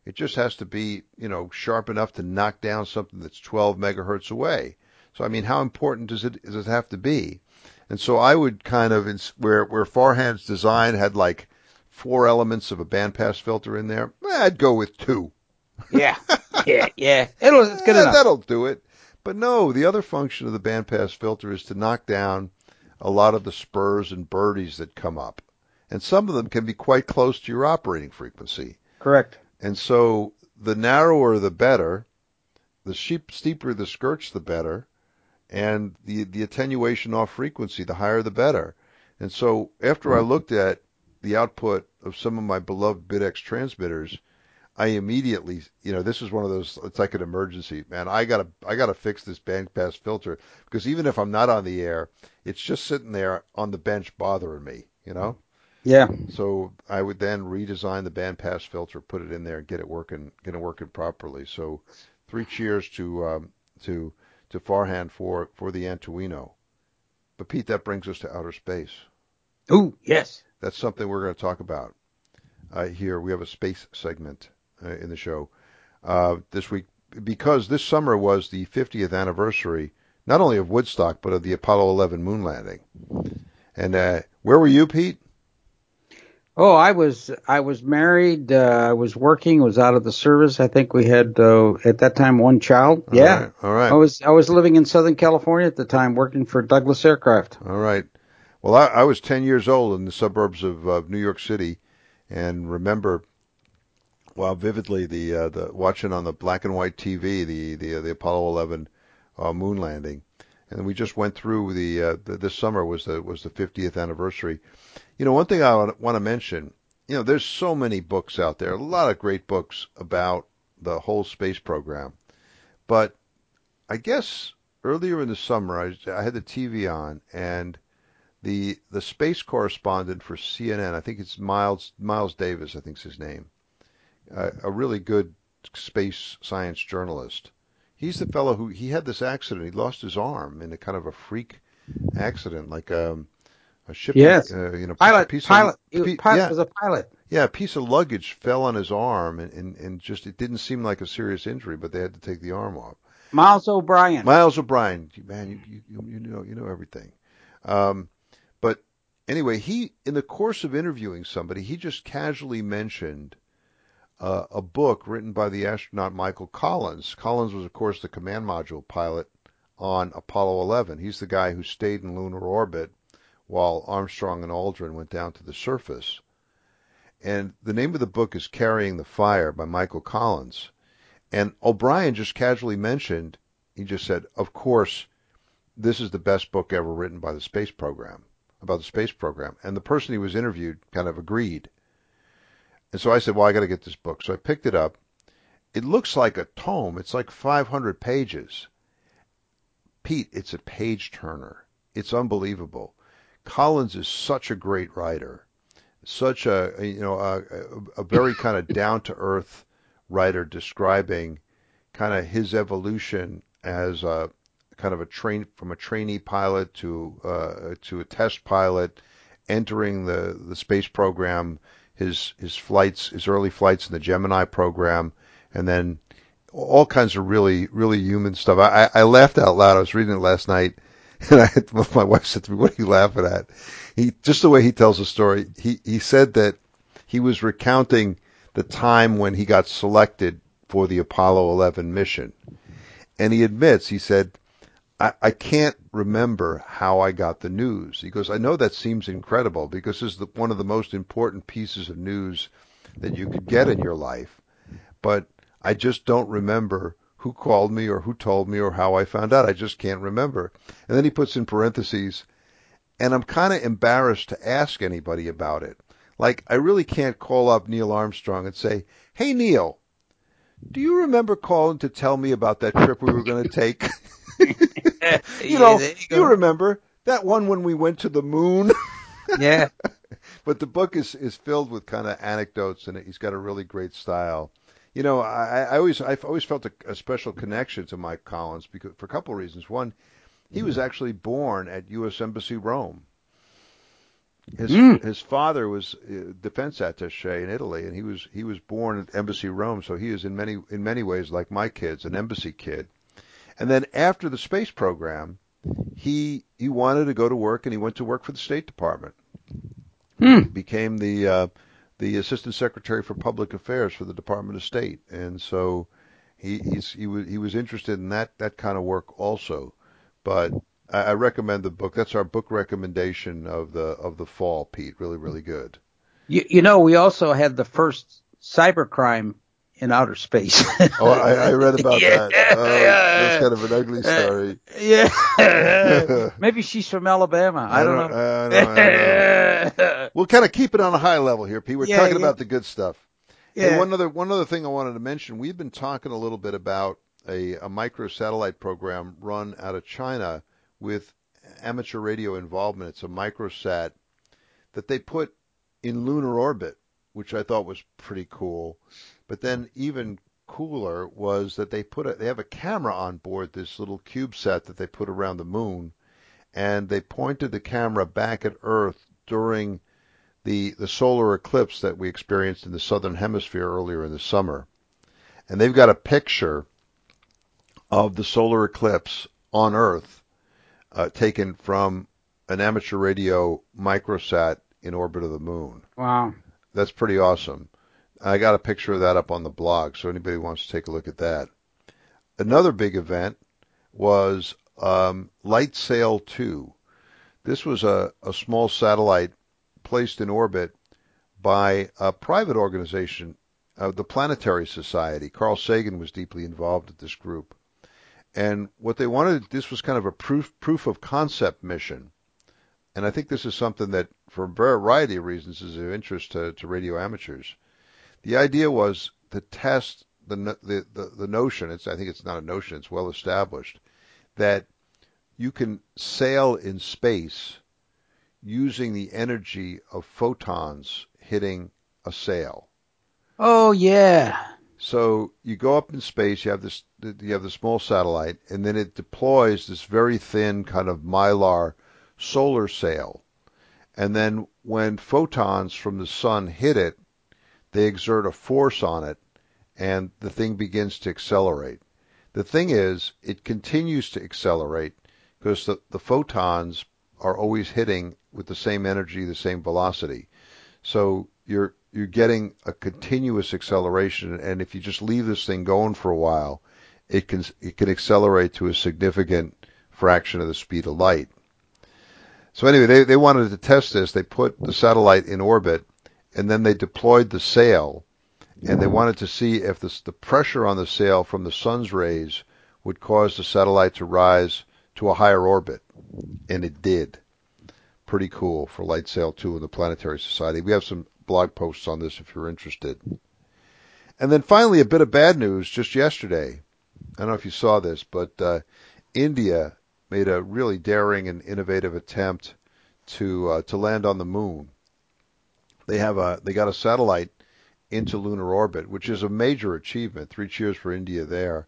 It just has to be, you know, sharp enough to knock down something that's 12 megahertz away. So I mean, how important does it does it have to be? And so I would kind of ins- where where Farhan's design had like four elements of a bandpass filter in there, eh, I'd go with two. Yeah, yeah, yeah. It'll, it's good Eh, enough. That'll do it. But no, the other function of the bandpass filter is to knock down a lot of the spurs and birdies that come up. And some of them can be quite close to your operating frequency. Correct. And so the narrower the better, the sheep, steeper the skirts the better, and the the attenuation off frequency the higher the better. And so after I mm-hmm. looked at the output of some of my beloved BitX transmitters, I immediately, you know, this is one of those. It's like an emergency, man. I gotta, I gotta fix this bandpass filter because even if I'm not on the air, it's just sitting there on the bench bothering me, you know. Yeah. So I would then redesign the bandpass filter, put it in there, and get it working, get it working properly. So, three cheers to um, to to Farhan for for the Antuino. But Pete, that brings us to outer space. Ooh, yes. That's something we're going to talk about uh, here. We have a space segment uh, in the show uh, this week because this summer was the 50th anniversary, not only of Woodstock but of the Apollo 11 moon landing. And uh, where were you, Pete? Oh, I was I was married. Uh, I was working. Was out of the service. I think we had uh, at that time one child. All yeah. right, all right. I was I was living in Southern California at the time, working for Douglas Aircraft. All right. Well, I, I was 10 years old in the suburbs of New York City, and remember, well, vividly the uh, the watching on the black and white TV the the the Apollo 11 uh, moon landing, and we just went through the, uh, the this summer was the was the 50th anniversary. You know, one thing I want to mention, you know, there's so many books out there, a lot of great books about the whole space program, but I guess earlier in the summer I, I had the TV on and the the space correspondent for CNN. I think it's Miles Miles Davis. I think's his name. Uh, a really good space science journalist. He's the fellow who he had this accident. He lost his arm in a kind of a freak accident, like um, a ship. Yes. Uh, you know, Pilot, piece pilot, Of, was, pilot yeah, was a pilot. yeah, a piece of luggage fell on his arm, and, and and just it didn't seem like a serious injury, but they had to take the arm off. Miles O'Brien. Miles O'Brien, man, you you you know you know everything. Um, but anyway, he in the course of interviewing somebody, he just casually mentioned uh, a book written by the astronaut Michael Collins. Collins was, of course, the command module pilot on Apollo 11. He's the guy who stayed in lunar orbit while Armstrong and Aldrin went down to the surface. And the name of the book is Carrying the Fire by Michael Collins. And O'Brien just casually mentioned, he just said, of course, this is the best book ever written by the space program, about the space program. And the person he was interviewed kind of agreed. And so I said, well, I got to get this book. So I picked it up. It looks like a tome. It's like 500 pages. Pete, it's a page turner. It's unbelievable. Collins is such a great writer, such a you know a, a very kind of down to earth writer describing kind of his evolution as a kind of a train from a trainee pilot to uh, to a test pilot, entering the the space program, his his flights, his early flights in the Gemini program, and then all kinds of really really human stuff. I, I laughed out loud. I was reading it last night, and I, my wife said to me, "What are you laughing at?" He just the way he tells the story. He he said that he was recounting the time when he got selected for the Apollo 11 mission, and he admits he said I, I can't remember how I got the news. He goes, I know that seems incredible because this is the, one of the most important pieces of news that you could get in your life, but I just don't remember who called me or who told me or how I found out. I just can't remember. And then he puts in parentheses, and I'm kind of embarrassed to ask anybody about it. Like, I really can't call up Neil Armstrong and say, Hey, Neil, do you remember calling to tell me about that trip we were going to take? you know, you you, remember that one when we went to the moon. Yeah. but the book is is filled with kind of anecdotes, and he's got a really great style. You know, I, I always I've always felt a, a special connection to Mike Collins because for a couple of reasons. One, he was mm-hmm. actually born at U.S. Embassy Rome. His Mm. his father was uh, defense attaché in Italy, and he was he was born at Embassy Rome. So he is in many in many ways like my kids, an embassy kid. And then after the space program, he he wanted to go to work, and he went to work for the State Department. Hmm. Became the uh, the assistant secretary for public affairs for the Department of State, and so he he's, he was he was interested in that that kind of work also. But I, I recommend the book. That's our book recommendation of the of the fall, Pete. Really, really good. You, you know, we also had the first cybercrime in outer space. Oh, I, I read about Yeah. that. Oh, that's kind of an ugly story. yeah. Maybe she's from Alabama. I, don't, know. I know, I know. We'll kind of keep it on a high level here, Pete. We're Yeah, talking about the good stuff. yeah. Hey, one other one other thing I wanted to mention. We've been talking a little bit about a, a microsatellite program run out of China with amateur radio involvement. It's a microsat that they put in lunar orbit, which I thought was pretty cool. But then even cooler was that they put a, they have a camera on board this little CubeSat that they put around the moon, and they pointed the camera back at Earth during the the solar eclipse that we experienced in the southern hemisphere earlier in the summer. And they've got a picture of the solar eclipse on Earth uh, taken from an amateur radio microsat in orbit of the moon. Wow. That's pretty awesome. I got a picture of that up on the blog, so anybody wants to take a look at that. Another big event was um, Light Sail 2. This was a, a small satellite placed in orbit by a private organization, uh, the Planetary Society. Carl Sagan was deeply involved with this group. And what they wanted, this was kind of a proof, proof of concept mission. And I think this is something that, for a variety of reasons, is of interest to, to radio amateurs. The idea was to test the, the, the, the notion, it's, I think it's not a notion, it's well established, that you can sail in space using the energy of photons hitting a sail. Oh yeah. So you go up in space, you have this, you have the small satellite, and then it deploys this very thin kind of mylar solar sail. And then when photons from the sun hit it, they exert a force on it, and the thing begins to accelerate. The thing is, it continues to accelerate because the, the photons are always hitting with the same energy, the same velocity. So you're you're getting a continuous acceleration, and if you just leave this thing going for a while, it can it can accelerate to a significant fraction of the speed of light. So anyway, they they wanted to test this. They put the satellite in orbit, and then they deployed the sail, and they wanted to see if the the pressure on the sail from the sun's rays would cause the satellite to rise to a higher orbit, and it did. Pretty cool for Light Sail 2 in the Planetary Society. We have some blog posts on this if you're interested. And then finally, a bit of bad news just yesterday. I don't know if you saw this, but uh, India made a really daring and innovative attempt to uh, to land on the moon. They have a they got a satellite into lunar orbit, which is a major achievement. Three cheers for India there.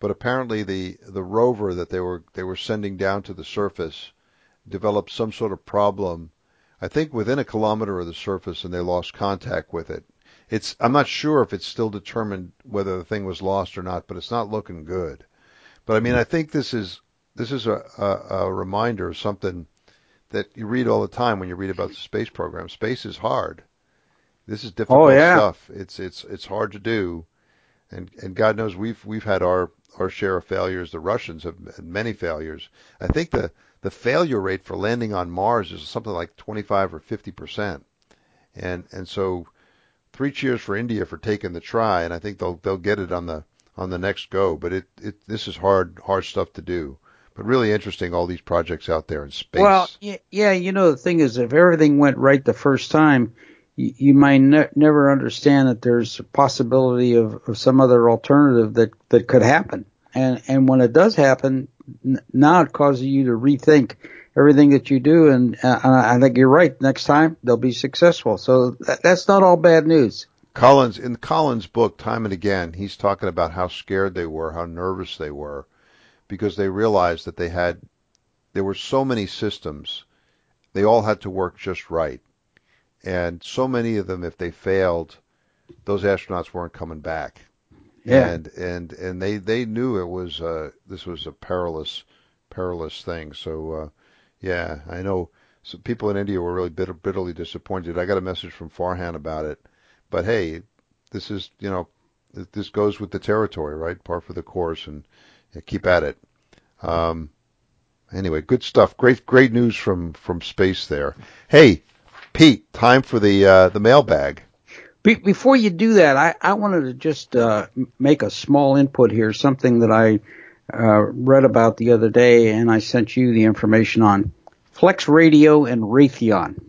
But apparently the the rover that they were they were sending down to the surface developed some sort of problem I think within a kilometer of the surface and they lost contact with it. It's I'm not sure if it's still determined whether the thing was lost or not, but it's not looking good. But I mean, I think this is this is a, a, a reminder of something that you read all the time when you read about the space program. Space is hard. This is difficult Oh, yeah. stuff. It's it's it's hard to do, and and God knows we've we've had our our share of failures. The Russians have had many failures. I think the the failure rate for landing on Mars is something like 25 or 50 percent, and and so three cheers for India for taking the try, and I think they'll they'll get it on the on the next go. But it it this is hard hard stuff to do, but really interesting. All these projects out there in space. Well, yeah, you know, the thing is, if everything went right the first time, you, you might ne- never understand that there's a possibility of, of some other alternative that, that could happen. And, and when it does happen, now it causes you to rethink everything that you do. And uh, I think you're right. Next time they'll be successful. So that, that's not all bad news. Collins in Collins' book, time and again, he's talking about how scared they were, how nervous they were, because they realized that they had there were so many systems, they all had to work just right, and so many of them, if they failed, those astronauts weren't coming back. Yeah. And and and they they knew it was uh this was a perilous perilous thing. So uh yeah, I know some people in India were really bitter, bitterly disappointed. I got a message from Farhan about it. But hey, this is, you know, this goes with the territory, right? Par for the course and yeah, keep at it. Um anyway, good stuff. Great great news from from space there. Hey, Pete, time for the uh the mailbag. Be- before you do that, I, I wanted to just uh, make a small input here, something that I uh, read about the other day, and I sent you the information on Flex Radio and Raytheon.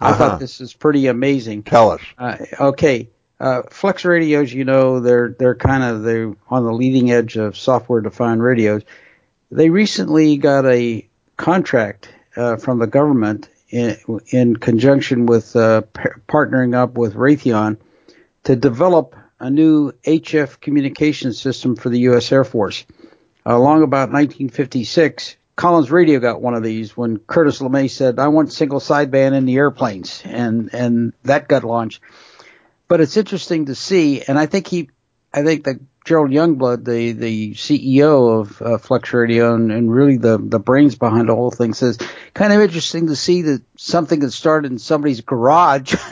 I Uh-huh. thought this is pretty amazing. Tell us. Uh, okay, uh, Flex radios, you know, they're they're kind of they're on the leading edge of software-defined radios. They recently got a contract uh, from the government in, in conjunction with uh, par- partnering up with Raytheon to develop a new HF communication system for the U.S. Air Force. Along about 1956, Collins Radio got one of these when Curtis LeMay said, "I want single sideband in the airplanes," and and that got launched. But it's interesting to see, and I think he, I think that Gerald Youngblood, the the CEO of uh, Radio, and, and really the the brains behind the whole thing, says kind of interesting to see that something that started in somebody's garage.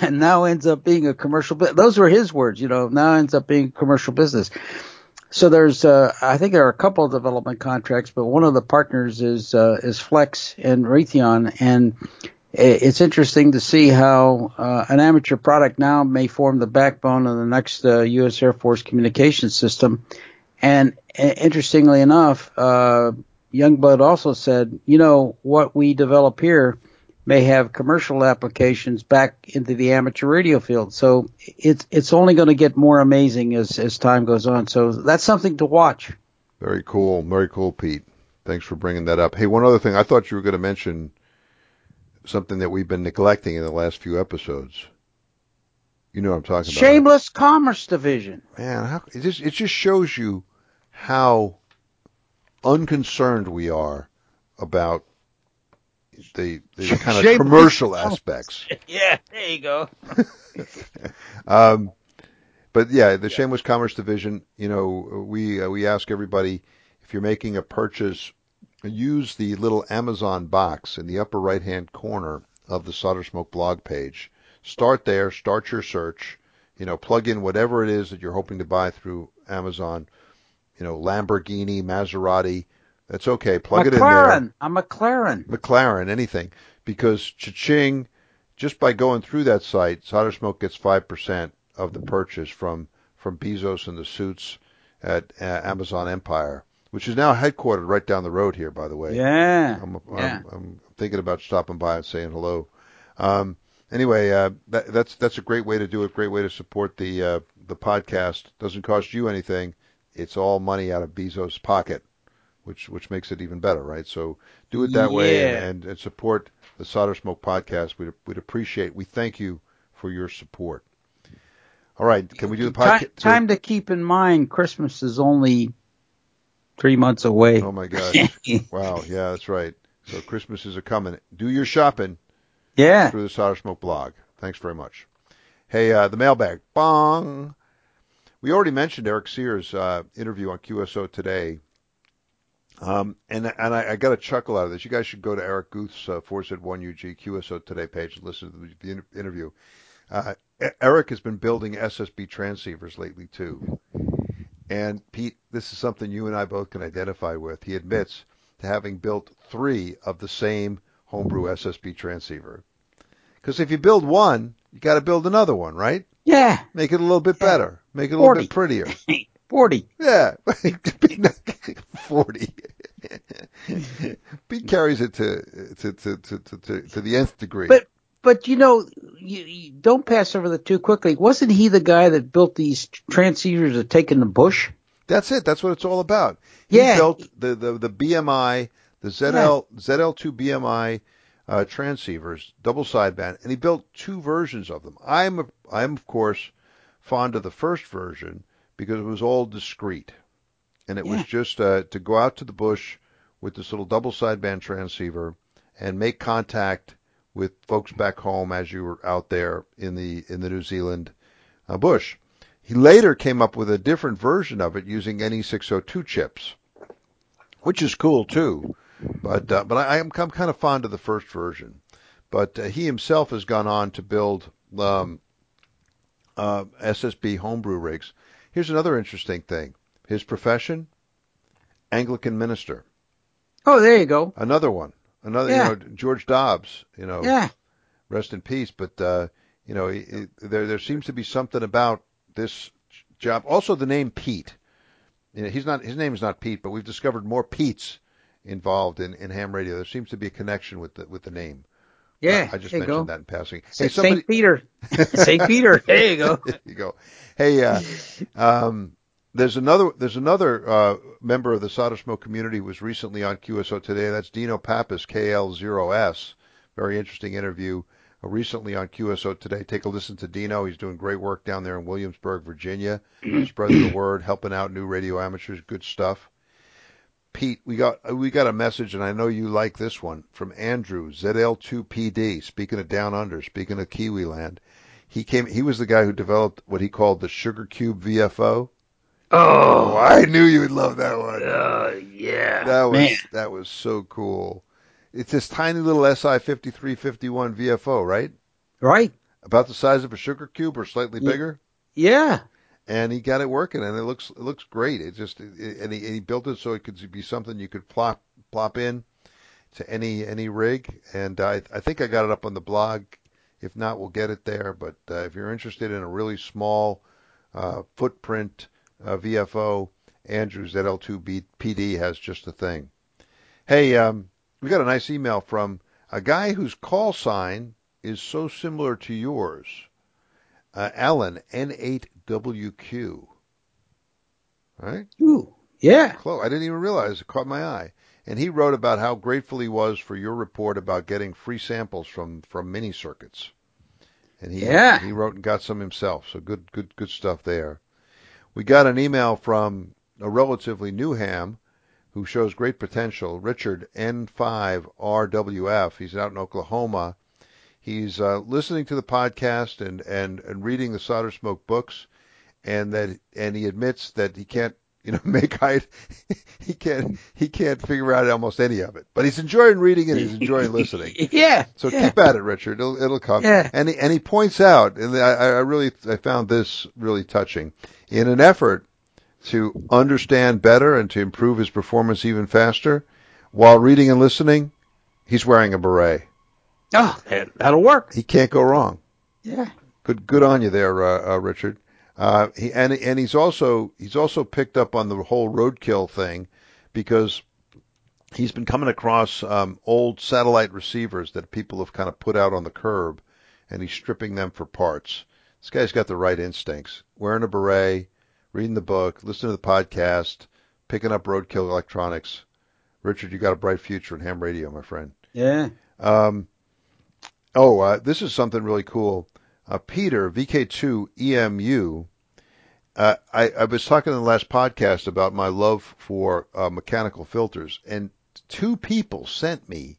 And now ends up being a commercial. bu- Those were his words, you know. Now ends up being a commercial business. So there's, uh, I think there are a couple of development contracts, but one of the partners is uh, is Flex and Raytheon, and it's interesting to see how uh, an amateur product now may form the backbone of the next uh, U.S. Air Force communication system. And uh, interestingly enough, uh, Youngblood also said, you know, what we develop here may have commercial applications back into the amateur radio field. So it's it's only going to get more amazing as as time goes on. So that's something to watch. Very cool. Very cool, Pete. Thanks for bringing that up. Hey, one other thing. I thought you were going to mention something that we've been neglecting in the last few episodes. You know what I'm talking about. Shameless Commerce Division. Man, how, it just it just shows you how unconcerned we are about the the kind of commercial aspects. Yeah, there you go. Um, but yeah, the Shameless Commerce Division. You know, we uh, we ask everybody if you're making a purchase use the little Amazon box in the upper right hand corner of the Solder Smoke blog page. Start there, start your search, you know, plug in whatever it is that you're hoping to buy through Amazon, you know, Lamborghini, Maserati, that's okay. Plug McLaren. it in there. McLaren. A McLaren. McLaren, anything. Because cha-ching, just by going through that site, Solder Smoke gets 5% of the purchase from, from Bezos and the suits at uh, Amazon Empire, which is now headquartered right down the road here, by the way. Yeah. I'm, yeah. I'm, I'm thinking about stopping by and saying hello. Um, anyway, uh, that, that's that's a great way to do it. Great way to support the uh, the podcast. Doesn't cost you anything. It's all money out of Bezos' pocket, which which makes it even better, right? So do it that way Yeah. and, and, and support the Solder Smoke podcast. We'd we'd appreciate. We thank you for your support. All right, can we do the podcast? time to keep in mind, Christmas is only three months away. Oh my gosh! wow, yeah, that's right. So Christmas is a coming. Do your shopping. yeah. through the Solder Smoke blog. Thanks very much. Hey, uh, the mailbag. Bong. We already mentioned Eric Sears' uh, interview on QSO today. Um, and and I, I got a chuckle out of this. You guys should go to Eric Guth's uh, 4Z1UG QSO Today page and listen to the, the inter- interview. Uh, Eric has been building SSB transceivers lately too. And Pete, this is something you and I both can identify with. He admits to having built three of the same homebrew SSB transceiver. Because if you build one, you got to build another one, right? Yeah. Make it a little bit better. Make it a little bit prettier. 40. Yeah, forty. Pete carries it to to to to to, to, to the nth degree. But but you know, you, you don't pass over that too quickly. Wasn't he the guy that built these transceivers that take in the bush? That's it. That's what it's all about. He Yeah. built the, the, the BMI, the ZL, ZL2 BMI uh, transceivers, double sideband, and he built two versions of them. I'm, a, I'm of course fond of the first version because it was all discrete. And it was just uh, to go out to the bush with this little double sideband transceiver and make contact with folks back home as you were out there in the in the New Zealand uh, bush. He later came up with a different version of it using NE602 chips, which is cool too. But uh, but I, I'm, I'm kind of fond of the first version. But uh, he himself has gone on to build um, uh, SSB homebrew rigs. Here's another interesting thing: his profession, Anglican minister. Oh, there you go. Another one, another Yeah. you know George Dobbs. You know, Yeah. rest in peace. But uh, you know, he, he- there there seems to be something about this job. Also, the name Pete. You know, he's not his name is not Pete, but we've discovered more Pete's involved in, in ham radio. There seems to be a connection with the with the name. Yeah. I, I just mentioned go. that in passing. Hey, St. somebody, Peter. St. Peter. There you go. there you go. Hey, uh, um, there's another there's another uh, member of the Solder Smoke community who was recently on QSO today. That's Dino Pappas, KL0S. Very interesting interview. Uh, recently on QSO today. Take a listen to Dino. He's doing great work down there in Williamsburg, Virginia, spreading the word, helping out new radio amateurs. Good stuff. Pete, we got we got a message, and I know you like this one from Andrew ZL2PD. Speaking of Down Under, speaking of Kiwi Land, he came. He was the guy who developed what he called the Sugar Cube VFO. Oh, I knew you would love that one. Uh, yeah. That was Man. that was so cool. It's this tiny little SI 5351 VFO, right? Right? About the size of a sugar cube or slightly Yeah. bigger. Yeah. And he got it working, and it looks it looks great. It just it, and, he, and he built it so it could be something you could plop plop in to any any rig. And I I think I got it up on the blog. If not, we'll get it there. But uh, if you're interested in a really small uh, footprint uh, VFO, Andrew's ZL2PD has just the thing. Hey, um, we got a nice email from a guy whose call sign is so similar to yours. Uh, Alan, N8WQ. All right? Ooh. Yeah. Close. I didn't even realize it caught my eye. And he wrote about how grateful he was for your report about getting free samples from, from Mini-Circuits. And he, Yeah. he wrote and got some himself. So good, good, good stuff there. We got an email from a relatively new ham who shows great potential, Richard N5RWF. He's out in Oklahoma. He's uh, listening to the podcast and, and, and reading the Solder Smoke books, and that and he admits that he can't You know, make height. he can't he can't figure out almost any of it, but he's enjoying reading and he's enjoying listening. yeah. So yeah. keep at it, Richard. It'll it'll come. Yeah. And he, and he points out, and I, I really I found this really touching. In an effort to understand better and to improve his performance even faster, while reading and listening, he's wearing a beret. Oh, that'll work. He can't go wrong. Yeah. Good good on you there, uh, uh, Richard. Uh, he and and he's also he's also picked up on the whole roadkill thing because he's been coming across um, old satellite receivers that people have kind of put out on the curb, and he's stripping them for parts. This guy's got the right instincts. Wearing a beret, reading the book, listening to the podcast, picking up roadkill electronics. Richard, you got a bright future in ham radio, my friend. Yeah. Um, oh, uh, this is something really cool. Uh, Peter, VK2EMU, uh, I, I was talking in the last podcast about my love for uh, mechanical filters, and two people sent me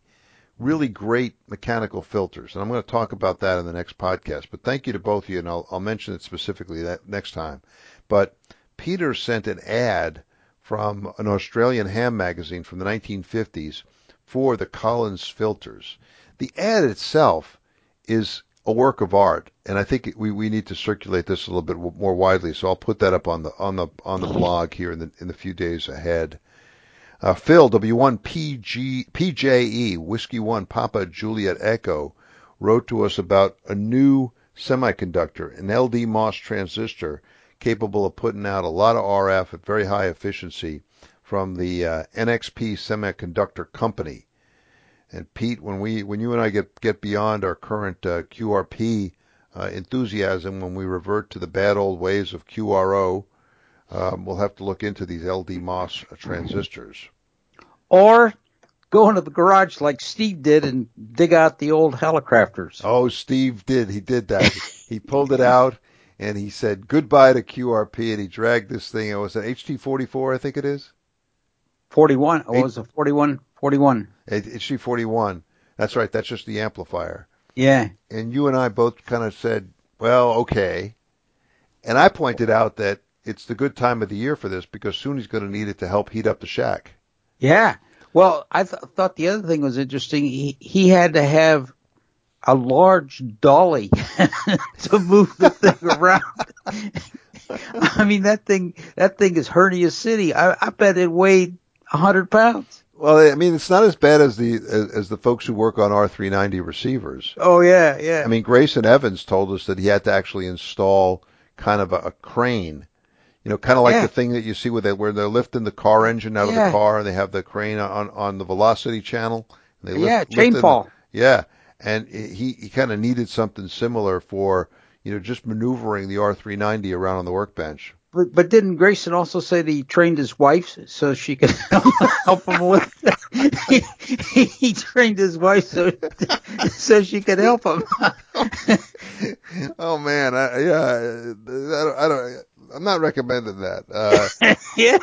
really great mechanical filters, and I'm going to talk about that in the next podcast. But thank you to both of you, and I'll, I'll mention it specifically that next time. But Peter sent an ad from an Australian ham magazine from the 1950s for the Collins filters. The ad itself is a work of art, and I think we, we need to circulate this a little bit more widely. So I'll put that up on the on the on the blog here in the in the few days ahead. Uh, Phil W1 PG PJE Whiskey One Papa Juliet Echo wrote to us about a new semiconductor, an LD MOS transistor capable of putting out a lot of RF at very high efficiency from the uh, NXP Semiconductor Company. And Pete, when we, when you and I get get beyond our current uh, QRP uh, enthusiasm, when we revert to the bad old ways of QRO, um, we'll have to look into these LD MOS transistors. Or go into the garage like Steve did and dig out the old Hallicrafters. Oh, Steve did. He did that. he pulled it out and he said goodbye to QRP and he dragged this thing. It was an HT44, I think it is. 41. Oh, it was a 41. 41. HT41. That's right. That's just the amplifier. Yeah. And you and I both kind of said, well, okay. And I pointed out that it's the good time of the year for this because soon he's going to need it to help heat up the shack. Yeah. Well, I th- thought the other thing was interesting. He, he had to have a large dolly to move the thing around. I mean, that thing, that thing is hernia city. I, I bet it weighed a hundred pounds. Well, I mean, it's not as bad as the as, as the folks who work on R390 receivers. Oh yeah, yeah. I mean, Grayson Evans told us that he had to actually install kind of a, a crane, you know, kind of like Yeah. the thing that you see where they where they're lifting the car engine out of the car and they have the crane on on the velocity channel. And they lift, yeah, chain fall. Yeah, and he he kind of needed something similar for you know just maneuvering the R390 around on the workbench. But, but didn't Grayson also say that he trained his wife so she could help him with? he, he trained his wife so so she could help him. oh man, I, yeah, I don't, I don't, I'm not recommending that. Uh, yeah,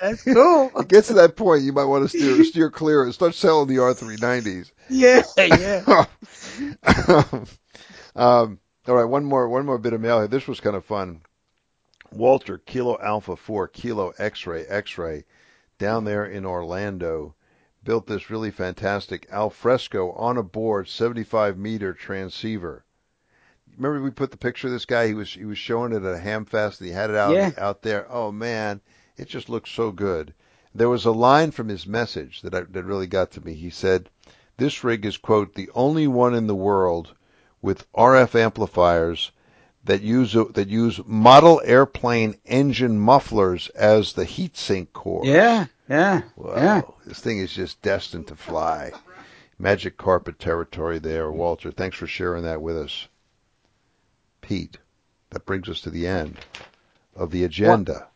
that's cool. it gets to that point, you might want to steer steer clear and start selling the R390s. Yeah, yeah. um, all right, one more one more bit of mail here. This was kind of fun. Walter Kilo Alpha Four Kilo X-ray X-ray down there in Orlando built this really fantastic alfresco on a board 75 meter transceiver. Remember we put the picture of this guy? He was he was showing it at a ham fest. And he had it out Yeah. out there. Oh man, it just looks so good. There was a line from his message that I, that really got to me. He said, "This rig is quote the only one in the world with RF amplifiers that use that use model airplane engine mufflers as the heatsink core." Yeah, yeah, Wow, yeah. this thing is just destined to fly. Magic carpet territory there, Walter. Thanks for sharing that with us. Pete, that brings us to the end of the agenda.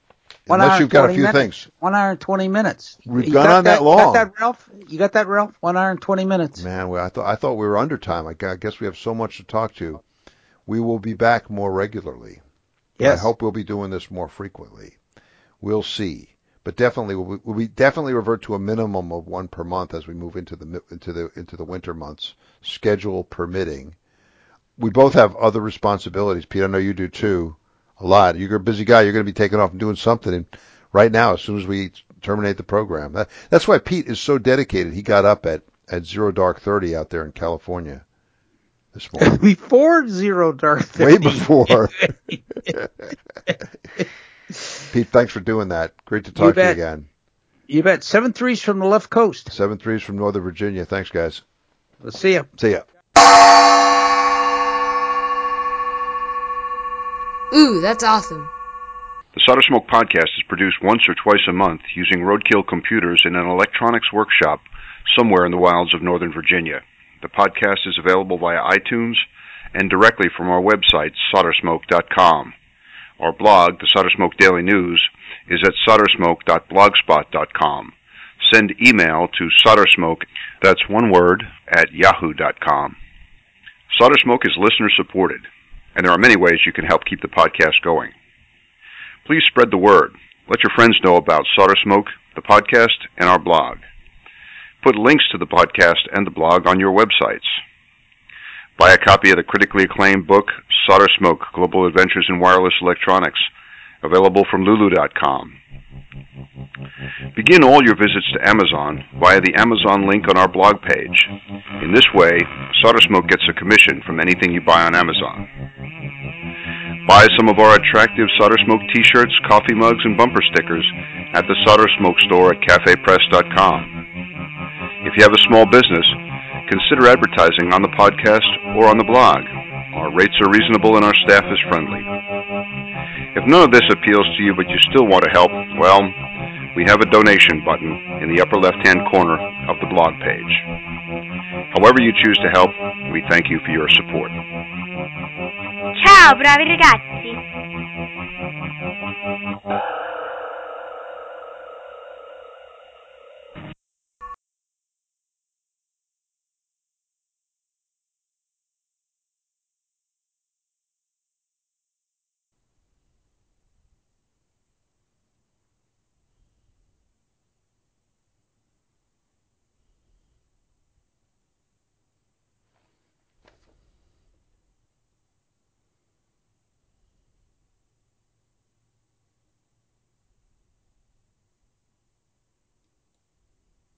One Unless you've got a few minutes. things. One hour and twenty minutes. We've You gone got on that You long. got that, Ralph? You got that, Ralph? One hour and twenty minutes. Man, well, I thought I thought we were under time. I guess we have so much to talk to. We will be back more regularly. Yes. I hope we'll be doing this more frequently. We'll see, but definitely we'll, we'll be definitely revert to a minimum of one per month as we move into the into the into the winter months, schedule permitting. We both have other responsibilities, Pete. I know you do too. A lot. You're a busy guy. You're going to be taking off and doing something And right now as soon as we terminate the program. That, that's why Pete is so dedicated. He got up at at zero dark thirty out there in California this morning. before zero dark 30. Way before. Pete, thanks for doing that. Great to talk to you again. You bet. Seven threes from the left coast. Seven threes from Northern Virginia. Thanks, guys. Let's see ya. See ya. Ooh, that's awesome. The Solder Smoke podcast is produced once or twice a month using roadkill computers in an electronics workshop somewhere in the wilds of Northern Virginia. The podcast is available via iTunes and directly from our website, soldersmoke.com. Our blog, the Solder Smoke Daily News, is at soldersmoke.blogspot.com. Send email to soldersmoke, that's one word, at yahoo.com. Solder Smoke is listener supported, and there are many ways you can help keep the podcast going. Please spread the word. Let your friends know about Solder Smoke, the podcast, and our blog. Put links to the podcast and the blog on your websites. Buy a copy of the critically acclaimed book, Solder Smoke Global Adventures in Wireless Electronics, available from Lulu.com. Begin all your visits to Amazon via the Amazon link on our blog page. In this way, Solder Smoke gets a commission from anything you buy on Amazon. Buy some of our attractive Solder Smoke t-shirts, coffee mugs, and bumper stickers at the Solder Smoke store at cafepress.com. If you have a small business, consider advertising on the podcast or on the blog. Our rates are reasonable and our staff is friendly. If none of this appeals to you but you still want to help, well, we have a donation button in the upper left-hand corner of the blog page. However you choose to help, we thank you for your support. Ciao bravi ragazzi!